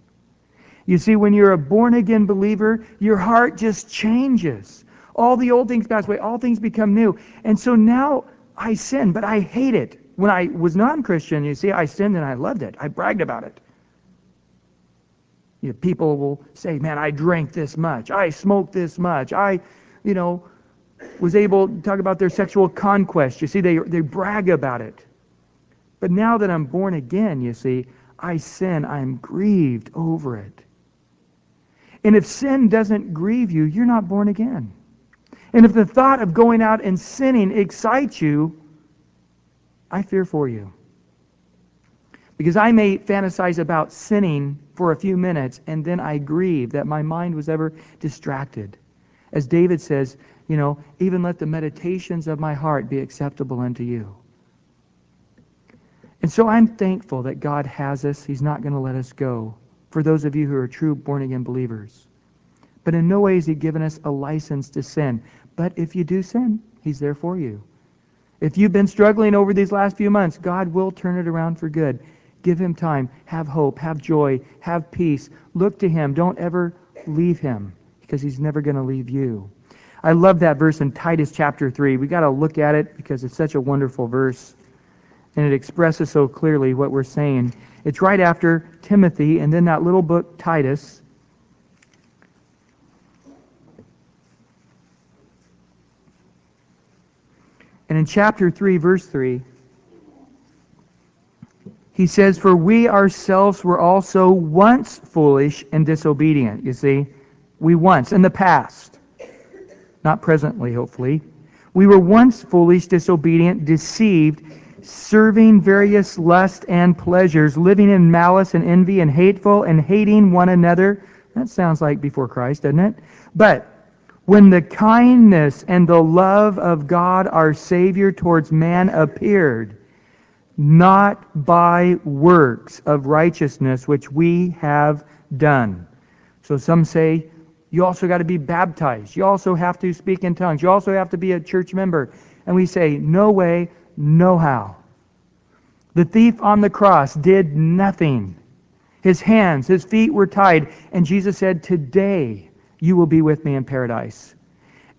You see, when you're a born again believer, your heart just changes. All the old things pass away, all things become new. And so now I sin, but I hate it. When I was non-Christian, you see, I sinned and I loved it. I bragged about it. You know, people will say, man, I drank this much. I smoked this much. I, you know, was able to talk about their sexual conquest. You see, they, they brag about it. But now that I'm born again, you see, I sin. I'm grieved over it. And if sin doesn't grieve you, you're not born again. And if the thought of going out and sinning excites you, I fear for you. Because I may fantasize about sinning for a few minutes and then I grieve that my mind was ever distracted. As David says, you know, even let the meditations of my heart be acceptable unto you. And so I'm thankful that God has us. He's not going to let us go for those of you who are true born again believers. But in no way has He given us a license to sin. But if you do sin, He's there for you. If you've been struggling over these last few months, God will turn it around for good. Give Him time. Have hope. Have joy. Have peace. Look to Him. Don't ever leave Him because He's never going to leave you. I love that verse in Titus chapter 3. we got to look at it because it's such a wonderful verse and it expresses so clearly what we're saying. It's right after Timothy and then that little book, Titus. And in chapter 3, verse 3, he says, For we ourselves were also once foolish and disobedient. You see, we once, in the past, not presently, hopefully. We were once foolish, disobedient, deceived serving various lusts and pleasures, living in malice and envy and hateful and hating one another. That sounds like before Christ, doesn't it? But when the kindness and the love of God our Savior towards man appeared, not by works of righteousness which we have done. So some say you also got to be baptized. You also have to speak in tongues. You also have to be a church member. And we say, no way, no how. The thief on the cross did nothing. His hands, his feet were tied, and Jesus said, Today you will be with me in paradise.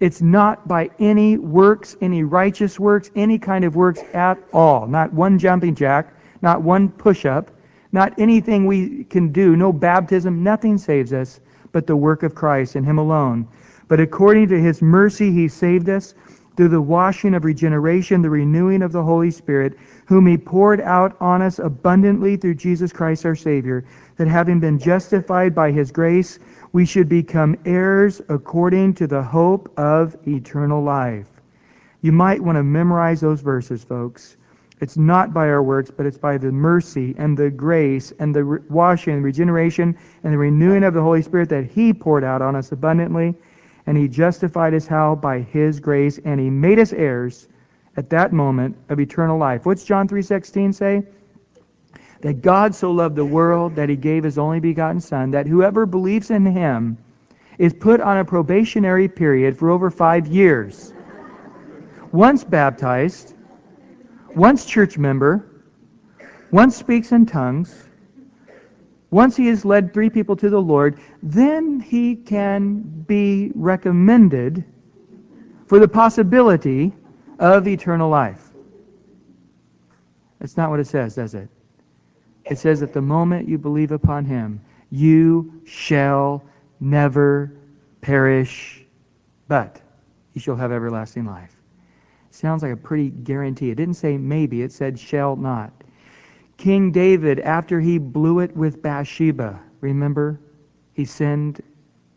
It's not by any works, any righteous works, any kind of works at all. Not one jumping jack, not one push up, not anything we can do, no baptism, nothing saves us but the work of Christ and Him alone. But according to His mercy, He saved us through the washing of regeneration, the renewing of the Holy Spirit, whom he poured out on us abundantly through Jesus Christ our Savior, that having been justified by his grace, we should become heirs according to the hope of eternal life. You might want to memorize those verses, folks. It's not by our works, but it's by the mercy and the grace and the washing and regeneration and the renewing of the Holy Spirit that he poured out on us abundantly and he justified us how? By his grace, and he made us heirs at that moment of eternal life. What's John 3:16 say? That God so loved the world that he gave his only begotten son that whoever believes in him is put on a probationary period for over 5 years. Once baptized, once church member, once speaks in tongues, once he has led three people to the Lord, then he can be recommended for the possibility of eternal life. That's not what it says, does it? It says, that the moment you believe upon him, you shall never perish, but you shall have everlasting life. Sounds like a pretty guarantee. It didn't say maybe, it said shall not. King David, after he blew it with Bathsheba, remember? He sinned,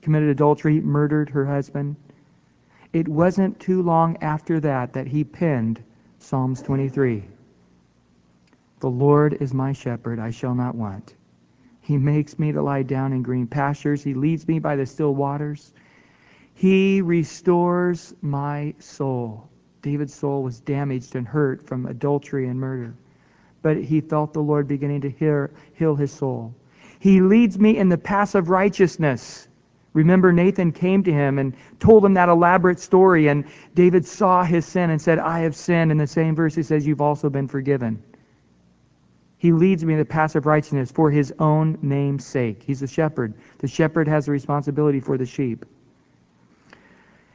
committed adultery, murdered her husband. It wasn't too long after that that he penned Psalms 23. The Lord is my shepherd, I shall not want. He makes me to lie down in green pastures. He leads me by the still waters. He restores my soul. David's soul was damaged and hurt from adultery and murder but he felt the Lord beginning to hear, heal his soul. He leads me in the path of righteousness. Remember, Nathan came to him and told him that elaborate story, and David saw his sin and said, I have sinned. In the same verse, he says, You've also been forgiven. He leads me in the path of righteousness for his own name's sake. He's a shepherd. The shepherd has the responsibility for the sheep.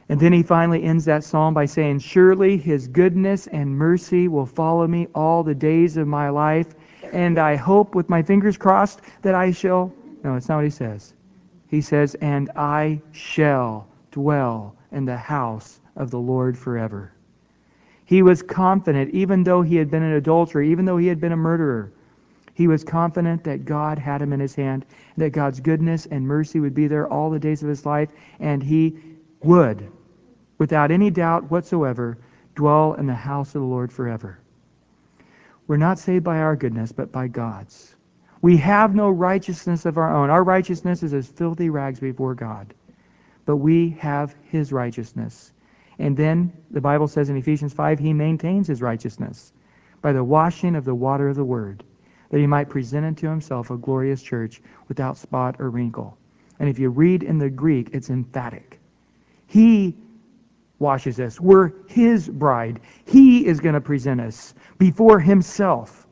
And then he finally ends that psalm by saying, Surely his goodness and mercy will follow me all the days of my life, and I hope with my fingers crossed that I shall. No, it's not what he says. He says, And I shall dwell in the house of the Lord forever. He was confident, even though he had been an adulterer, even though he had been a murderer, He was confident that God had him in his hand, that God's goodness and mercy would be there all the days of his life, and he would, without any doubt whatsoever, dwell in the house of the Lord forever. We're not saved by our goodness, but by God's. We have no righteousness of our own. Our righteousness is as filthy rags before God. But we have his righteousness. And then the Bible says in Ephesians 5, he maintains his righteousness by the washing of the water of the word, that he might present unto himself a glorious church without spot or wrinkle. And if you read in the Greek, it's emphatic. He washes us. We're his bride. He is going to present us before himself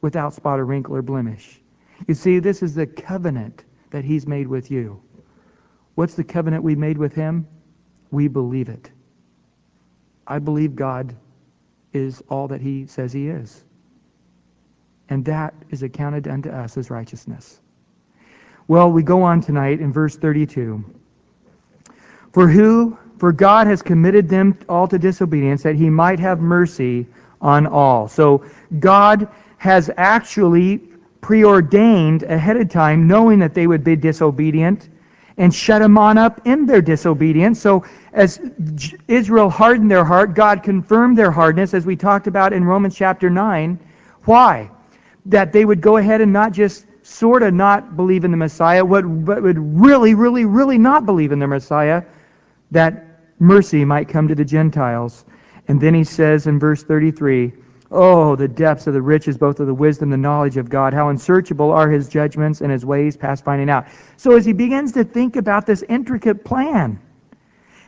without spot or wrinkle or blemish. You see, this is the covenant that he's made with you. What's the covenant we made with him? We believe it. I believe God is all that he says he is. And that is accounted unto us as righteousness. Well, we go on tonight in verse 32. For who, for God has committed them all to disobedience that he might have mercy on all. So God has actually preordained ahead of time, knowing that they would be disobedient, and shut them on up in their disobedience. So as Israel hardened their heart, God confirmed their hardness, as we talked about in Romans chapter 9. Why? That they would go ahead and not just sort of not believe in the Messiah, but would really, really, really not believe in the Messiah, that mercy might come to the Gentiles. And then he says in verse 33, Oh, the depths of the riches, both of the wisdom, and the knowledge of God. How unsearchable are his judgments and his ways past finding out. So as he begins to think about this intricate plan,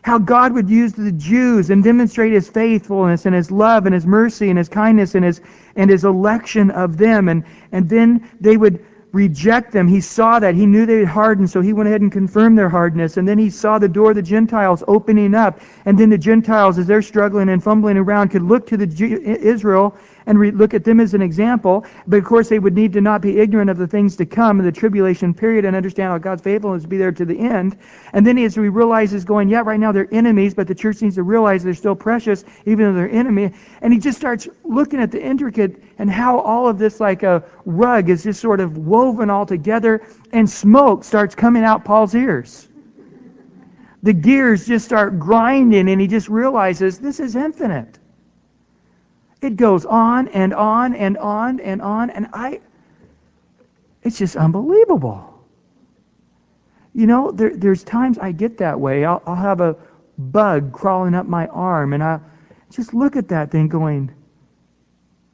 how God would use the Jews and demonstrate his faithfulness and his love and his mercy and his kindness and his and his election of them and and then they would reject them. He saw that. He knew they had hardened, so he went ahead and confirmed their hardness. And then he saw the door of the Gentiles opening up. And then the Gentiles, as they're struggling and fumbling around, could look to the Israel and re- look at them as an example. But of course, they would need to not be ignorant of the things to come in the tribulation period and understand how God's faithfulness will be there to the end. And then as we realize is going, yeah, right now they're enemies, but the church needs to realize they're still precious, even though they're enemy. And he just starts looking at the intricate and how all of this like a rug is just sort of woven all together, and smoke starts coming out Paul's ears. The gears just start grinding, and he just realizes this is infinite. It goes on and on and on and on, and I, it's just unbelievable. You know, there, there's times I get that way. I'll, I'll have a bug crawling up my arm, and I just look at that thing going,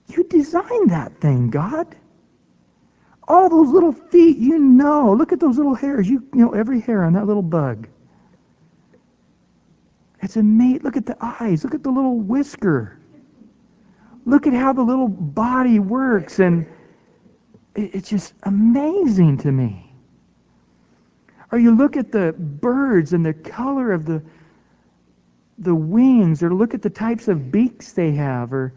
You designed that thing, God. All those little feet, you know. Look at those little hairs. You, you know every hair on that little bug. It's amazing. Look at the eyes. Look at the little whisker. Look at how the little body works, and it's just amazing to me. Or you look at the birds and the color of the the wings, or look at the types of beaks they have, or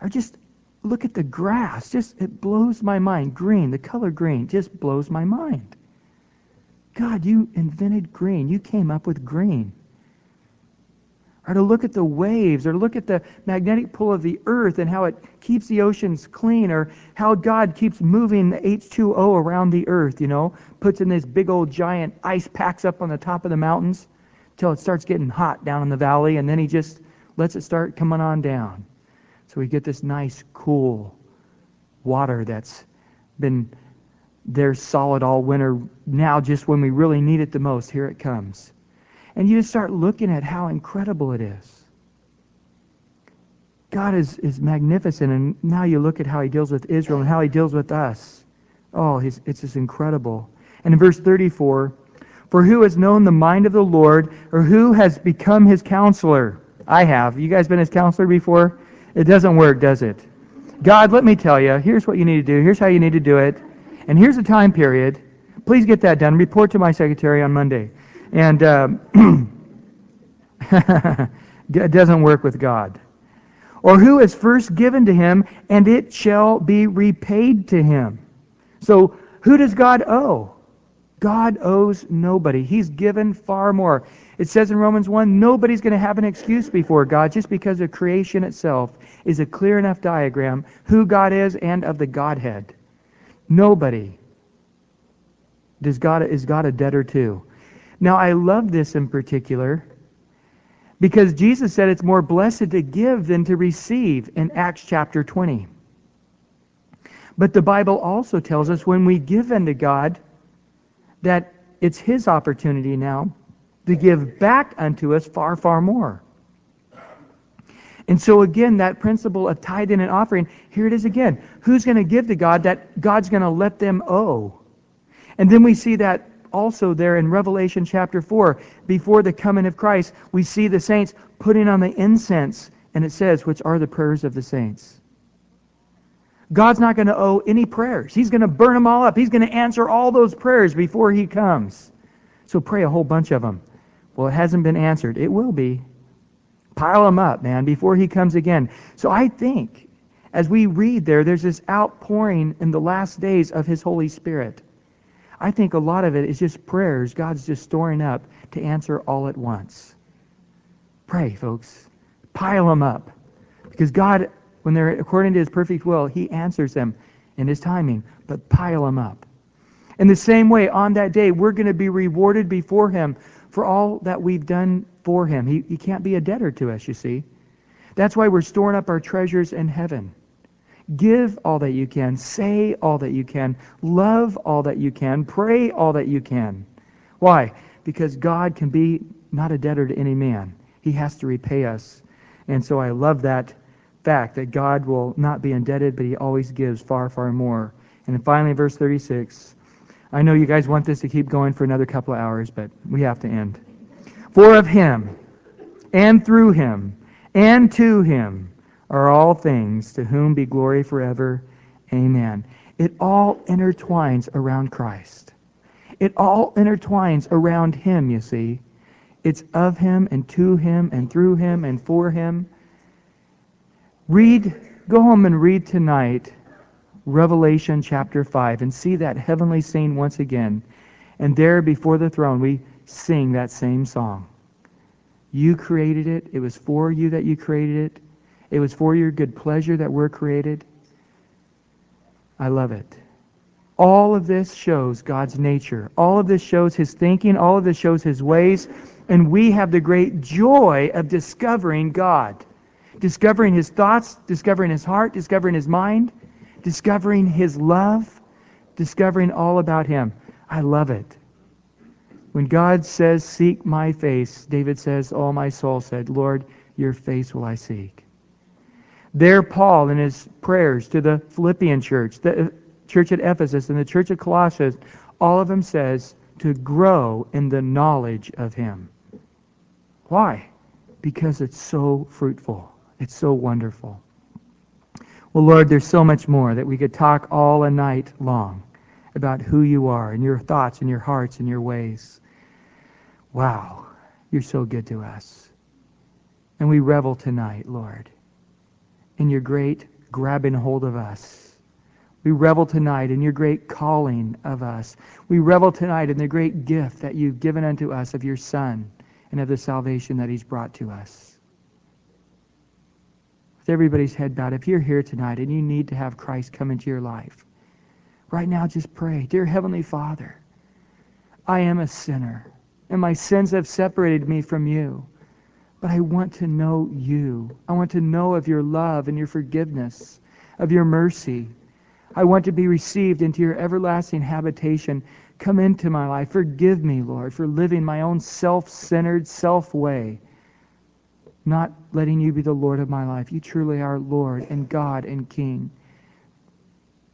or just look at the grass. Just it blows my mind. Green, the color green, just blows my mind. God, you invented green. You came up with green or to look at the waves, or look at the magnetic pull of the earth and how it keeps the oceans clean, or how God keeps moving the H2O around the earth, you know, puts in this big old giant ice packs up on the top of the mountains till it starts getting hot down in the valley, and then he just lets it start coming on down. So we get this nice, cool water that's been there solid all winter. Now, just when we really need it the most, here it comes. And you just start looking at how incredible it is. God is, is magnificent, and now you look at how he deals with Israel and how he deals with us. Oh, it's just incredible. And in verse 34, for who has known the mind of the Lord, or who has become his counselor? I have. You guys been his counselor before? It doesn't work, does it? God, let me tell you, here's what you need to do, here's how you need to do it, and here's the time period. Please get that done. Report to my secretary on Monday. And um, it doesn't work with God. Or who is first given to him, and it shall be repaid to him. So who does God owe? God owes nobody. He's given far more. It says in Romans 1 nobody's going to have an excuse before God just because of creation itself is a clear enough diagram who God is and of the Godhead. Nobody. Does God, is God a debtor too? Now, I love this in particular because Jesus said it's more blessed to give than to receive in Acts chapter 20. But the Bible also tells us when we give unto God that it's His opportunity now to give back unto us far, far more. And so again, that principle of tithing and offering, here it is again. Who's going to give to God that God's going to let them owe? And then we see that also there in Revelation chapter 4, before the coming of Christ, we see the saints putting on the incense, and it says, which are the prayers of the saints. God's not going to owe any prayers. He's going to burn them all up. He's going to answer all those prayers before he comes. So pray a whole bunch of them. Well, it hasn't been answered. It will be. Pile them up, man, before he comes again. So I think as we read there, there's this outpouring in the last days of his Holy Spirit. I think a lot of it is just prayers God's just storing up to answer all at once. Pray, folks. Pile them up. Because God, when they're according to his perfect will, he answers them in his timing. But pile them up. In the same way, on that day, we're going to be rewarded before him for all that we've done for him. He, he can't be a debtor to us, you see. That's why we're storing up our treasures in heaven. Give all that you can. Say all that you can. Love all that you can. Pray all that you can. Why? Because God can be not a debtor to any man. He has to repay us. And so I love that fact that God will not be indebted, but he always gives far, far more. And then finally, verse 36 I know you guys want this to keep going for another couple of hours, but we have to end. For of him, and through him, and to him are all things, to whom be glory forever. Amen. It all intertwines around Christ. It all intertwines around him, you see. It's of him and to him and through him and for him. Read, go home and read tonight Revelation chapter 5 and see that heavenly scene once again. And there before the throne, we sing that same song. You created it. It was for you that you created it. It was for your good pleasure that we're created. I love it. All of this shows God's nature. All of this shows his thinking. All of this shows his ways. And we have the great joy of discovering God. Discovering his thoughts, discovering his heart, discovering his mind discovering his love, discovering all about him. I love it. When God says, Seek my face, David says, All my soul said, Lord, your face will I seek. There, Paul, in his prayers to the Philippian church, the uh, church at Ephesus, and the church at Colossus, all of them says to grow in the knowledge of him. Why? Because it's so fruitful. It's so wonderful. Well, Lord, there's so much more that we could talk all a night long about who you are and your thoughts and your hearts and your ways. Wow, you're so good to us. And we revel tonight, Lord, in your great grabbing hold of us. We revel tonight in your great calling of us. We revel tonight in the great gift that you've given unto us of your Son and of the salvation that he's brought to us with everybody's head bowed, if you're here tonight and you need to have Christ come into your life, right now just pray. Dear Heavenly Father, I am a sinner, and my sins have separated me from you. But I want to know you. I want to know of your love and your forgiveness, of your mercy. I want to be received into your everlasting habitation. Come into my life. Forgive me, Lord, for living my own self centered, self way not letting you be the Lord of my life. You truly are Lord and God and King.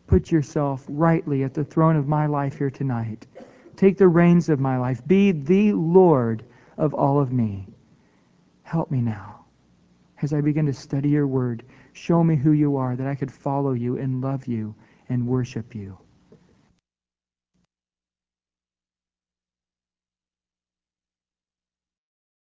Put yourself rightly at the throne of my life here tonight. Take the reins of my life. Be the Lord of all of me. Help me now. As I begin to study your word, show me who you are, that I could follow you and love you and worship you.